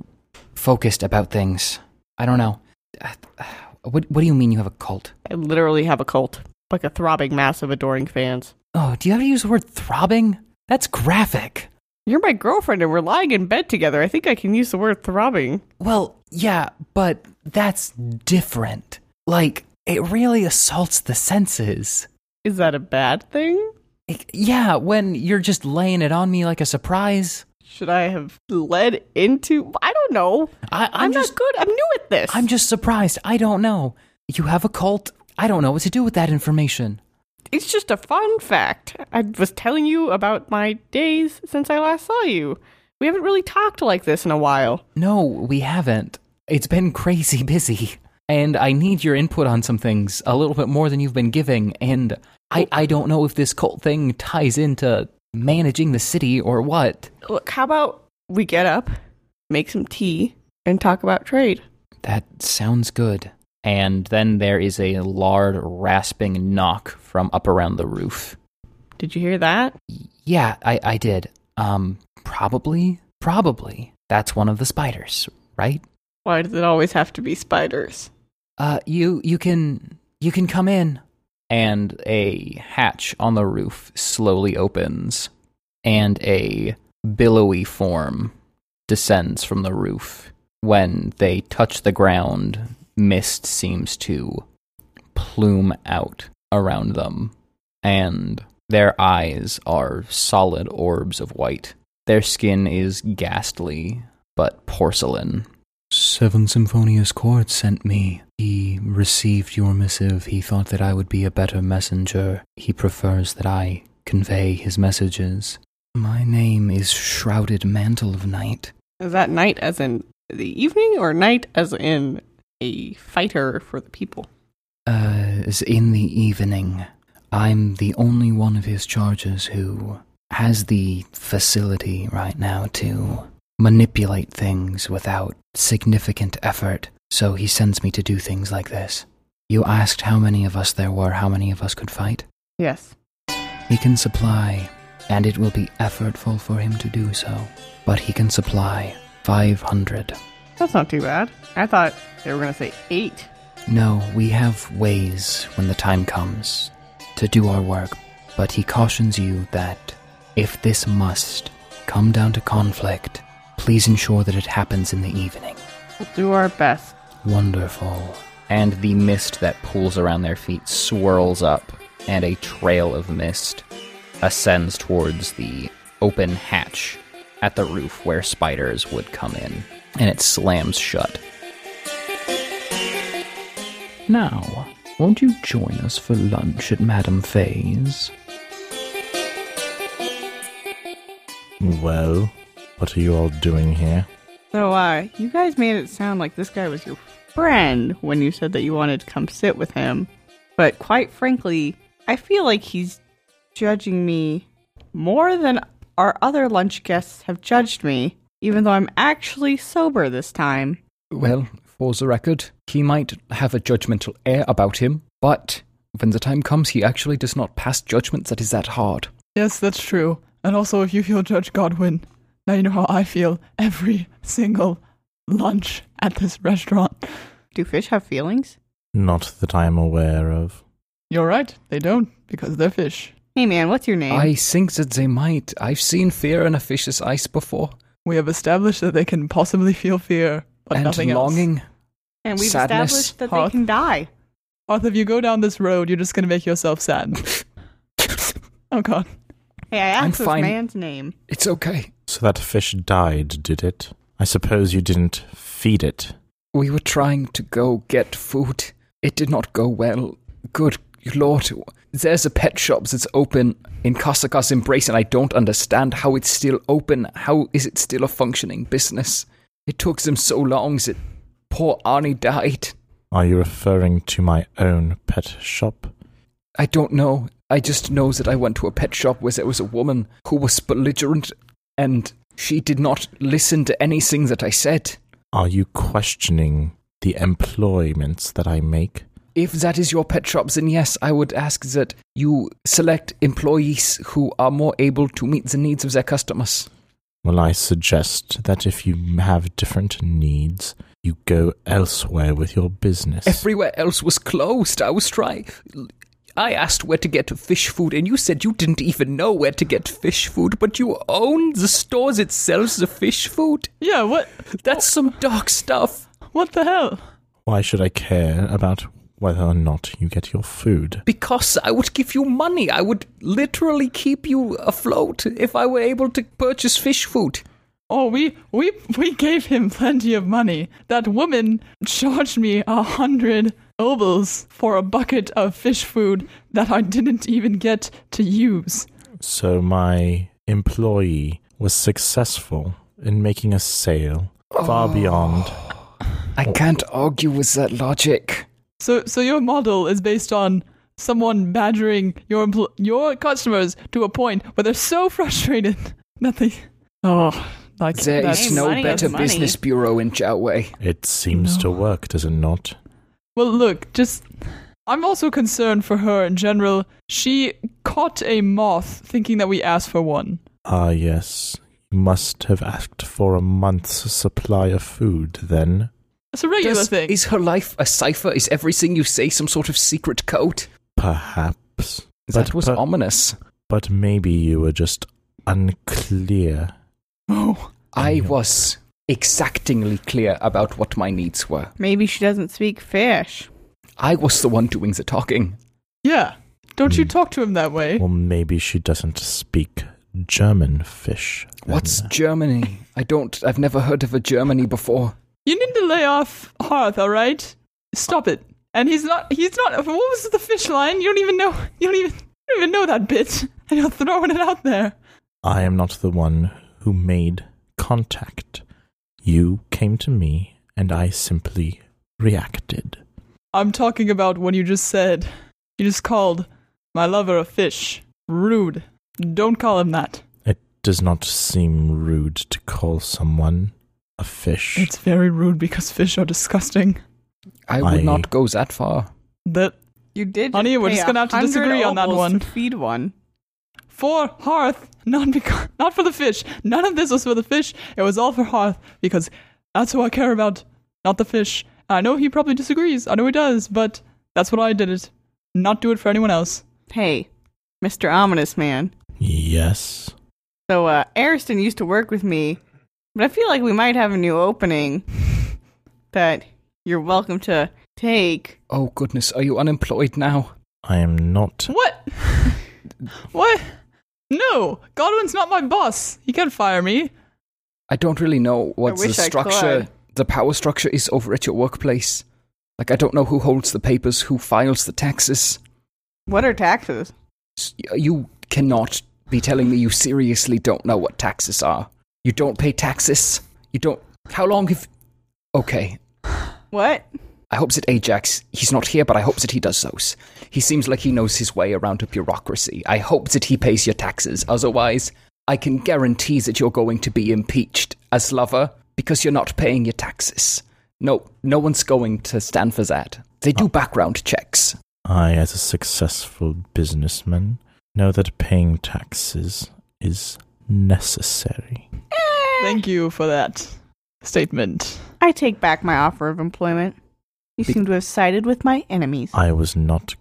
focused about things. I don't know. What, what do you mean you have a cult? I literally have a cult, like a throbbing mass of adoring fans. Oh, do you have to use the word throbbing? That's graphic. You're my girlfriend and we're lying in bed together. I think I can use the word throbbing. Well, yeah, but that's different. Like, it really assaults the senses. Is that a bad thing? Yeah, when you're just laying it on me like a surprise. Should I have led into? I don't know. I, I'm, I'm, just, not good. I'm new at this. I'm just surprised. I don't know. You have a cult? I don't know what to do with that information. It's just a fun fact. I was telling you about my days since I last saw you. We haven't really talked like this in a while. No, we haven't. It's been crazy busy. And I need your input on some things a little bit more than you've been giving. And I, I don't know if this cult thing ties into managing the city or what. Look, how about we get up, make some tea, and talk about trade? That sounds good. And then there is a loud, rasping knock from up around the roof. Did you hear that? Yeah, I, I did. Um, probably, probably. That's one of the spiders, right? Why does it always have to be spiders? Uh, you you can you can come in. And a hatch on the roof slowly opens, and a billowy form descends from the roof. When they touch the ground, mist seems to plume out around them, and their eyes are solid orbs of white. Their skin is ghastly, but porcelain. Seven Symphonious Chords sent me. He received your missive. He thought that I would be a better messenger. He prefers that I convey his messages. My name is Shrouded Mantle of Night. Is that night as in the evening or night as in a fighter for the people? Uh, is in the evening. I'm the only one of his charges who has the facility right now to manipulate things without significant effort, so he sends me to do things like this. You asked how many of us there were, how many of us could fight? Yes. He can supply, and it will be effortful for him to do so, but he can supply 500. That's not too bad. I thought they were going to say eight. No, we have ways when the time comes to do our work, but he cautions you that if this must come down to conflict, please ensure that it happens in the evening. We'll do our best. Wonderful. And the mist that pools around their feet swirls up, and a trail of mist ascends towards the open hatch at the roof where spiders would come in, and it slams shut. Now, won't you join us for lunch at Madame Fay's? Well, what are you all doing here? So, uh, you guys made it sound like this guy was your friend when you said that you wanted to come sit with him. But quite frankly, I feel like he's judging me more than our other lunch guests have judged me, even though I'm actually sober this time. Well, for the record, he might have a judgmental air about him, but when the time comes, he actually does not pass judgment that is that hard. Yes, that's true. And also, if you feel Judge Godwin, now you know how I feel every single lunch at this restaurant. Do fish have feelings? Not that I am aware of. You're right, they don't, because they're fish. Hey man, what's your name? I think that they might. I've seen fear in a fish's eyes before, We have established that they can possibly feel fear, but and nothing longing. and we've sadness, established that hearth. they can die. Arthur, if you go down this road, you're just gonna make yourself sad. oh god. Hey, I asked I'm this fine. man's name. It's okay. So that fish died, did it? I suppose you didn't feed it. We were trying to go get food. It did not go well. Good lord, there's a pet shop that's open in Kasaka's Embrace, and I don't understand how it's still open. How is it still a functioning business? It took them so long that poor Arnie died. Are you referring to my own pet shop? I don't know. I just know that I went to a pet shop where there was a woman who was belligerent and she did not listen to anything that I said. Are you questioning the employments that I make? If that is your pet shop, then yes, I would ask that you select employees who are more able to meet the needs of their customers. Well, I suggest that if you have different needs, you go elsewhere with your business. Everywhere else was closed. I was trying. I asked where to get fish food, and you said you didn't even know where to get fish food, but you own the stores that sells the fish food. Yeah, what? That's some dark stuff. What the hell? Why should I care about whether or not you get your food? Because I would give you money. I would literally keep you afloat if I were able to purchase fish food. Oh, we we we gave him plenty of money. That woman charged me a hundred obols for a bucket of fish food that I didn't even get to use. So my employee was successful in making a sale far oh. beyond. I can't argue with that logic. So so your model is based on someone badgering your empl- your customers to a point where they're so frustrated that they oh like There that's no money better business bureau in Jiawei. It seems to work, does it not? Well, look, just. I'm also concerned for her in general. She caught a moth thinking that we asked for one. Ah, yes. You must have asked for a month's supply of food then. It's a regular Does- thing. Is her life a cipher? Is everything you say some sort of secret code? Perhaps. that was but, ominous. but maybe you were just unclear. Oh, I Yeah. was exactingly clear about what my needs were. Maybe she doesn't speak fish. I was the one doing the talking. yeah. Don't you Hmm. talk to him that way? Well, maybe she doesn't speak German fish. then. What's Germany? I don't. I've never heard of a Germany before. You need to lay off Hearth, all right? Stop it. And he's not. He's not. What was the fish line? You don't even know. You don't even. You don't even know that bit, and you're throwing it out there. I am not the one who made contact. You came to me, and I simply reacted. I'm talking about what you just said. You just called my lover a fish. Rude. Don't call him that. It does not seem rude to call someone a fish. It's very rude because fish are disgusting. I would I- not go that far. That You did. Honey, we're just gonna have to disagree on that one. Feed one. For Hearth, not because, not for the fish. None of this was for the fish. It was all for Hearth because that's who I care about, not the fish. I know he probably disagrees. I know he does, but that's what I did it. Not do it for anyone else. Hey, Mr. Ominous Man. yes. So, uh, Ariston used to work with me, but I feel like we might have a new opening that you're welcome to take. Oh goodness, are you unemployed now? I am not. What? what? No, Godwin's not my boss. He can't fire me. I don't really know what the structure, the power structure is over at your workplace. Like I don't know who holds the papers, who files the taxes. What are taxes? You cannot be telling me you seriously don't know what taxes are. You don't pay taxes. You don't. How long have? Okay, What? I hope that Ajax, he's not here, but I hope that he does those. He seems like he knows his way around a bureaucracy. I hope that he pays your taxes. Otherwise, I can guarantee that you're going to be impeached as lover because you're not paying your taxes. No, no one's going to stand for that. They do ah. background checks. I, as a successful businessman, know that paying taxes is necessary. Thank you for that statement. I take back my offer of employment. You Be- seem to have sided with my enemies. I was not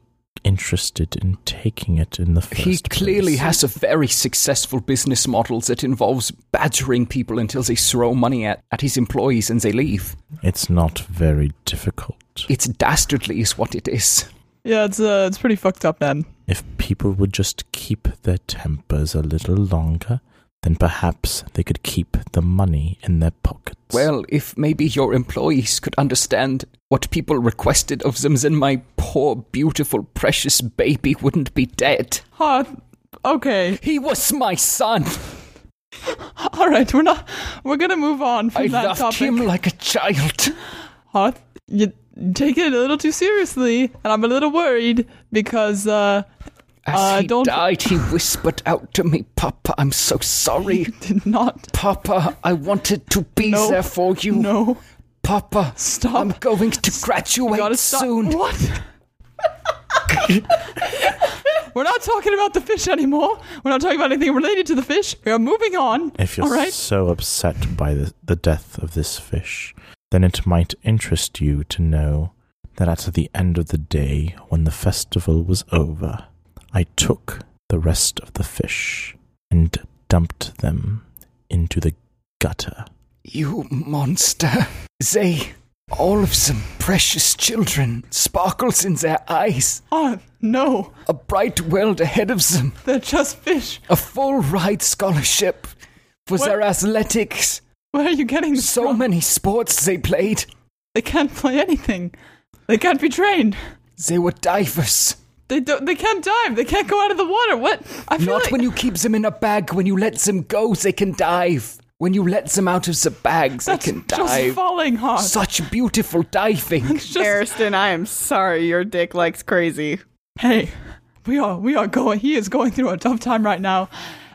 interested in taking it in the first He clearly place. has a very successful business model that involves badgering people until they throw money at, at his employees and they leave. It's not very difficult. It's dastardly, is what it is. Yeah, it's uh, it's pretty fucked up, man. If people would just keep their tempers a little longer, then perhaps they could keep the money in their pockets. Well, if maybe your employees could understand what people requested of them, then my poor, beautiful, precious baby wouldn't be dead. Hearth, okay. He was my son. All right, we're not. We're gonna move on from I that loved topic. him like a child. Hearth, you take it a little too seriously, and I'm a little worried because uh, As Uh, he don't- died, he whispered out to me, Papa, I'm so sorry. you did not. Papa, I wanted to be No. there for you. No, Papa, stop. I'm going to graduate stop. soon. What? We're not talking about the fish anymore. We're not talking about anything related to the fish. We are moving on. If you're All right. so upset by the, the death of this fish, then it might interest you to know that at the end of the day, when the festival was over, I took the rest of the fish and dumped them into the gutter. You monster. They, all of them precious children, sparkles in their eyes, Oh, no. a bright world ahead of them, They're just fish. a full ride scholarship for What? their athletics, Where are you getting this so from? many sports they played. They can't play anything. They can't be trained. They were divers. They don't. They can't dive. They can't go out of the water. What? I feel Not like when you keep them in a bag. When you let them go, they can dive. When you let them out of the bags, that's they can dive. just dive. falling hard. Such beautiful diving. It's just- Ariston, I am sorry your dick likes crazy. hey, we are we are going. He is going through a tough time right now,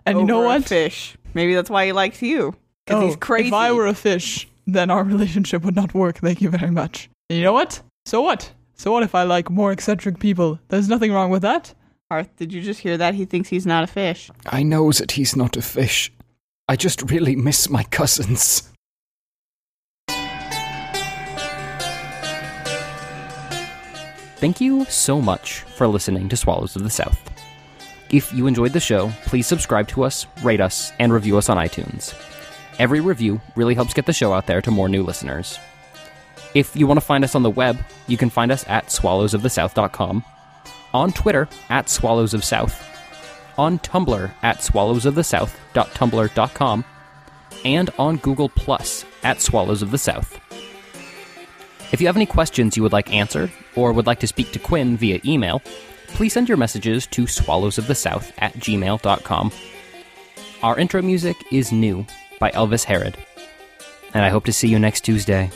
and you know Over a what? Fish. Maybe that's why he likes you. Because Oh, he's crazy. If I were a fish, then our relationship would not work. Thank you very much. And you know what? So what? So what if I like more eccentric people? There's nothing wrong with that. Hearth, did you just hear that? He thinks he's not a fish. I know that he's not a fish. I just really miss my cousins. Thank you so much for listening to Swallows of the South. If you enjoyed the show, please subscribe to us, rate us, and review us on iTunes. Every review really helps get the show out there to more new listeners. If you want to find us on the web, you can find us at swallowsofthesouth.com, on Twitter at swallowsofsouth, on Tumblr at swallowsofthesouth.tumblr.com, and on Google Plus at Swallows of the South. If you have any questions you would like answered, or would like to speak to Quinn via email, please send your messages to swallowsofthesouth at gmail.com. Our intro music is new by Elvis Herod. And I hope to see you next Tuesday.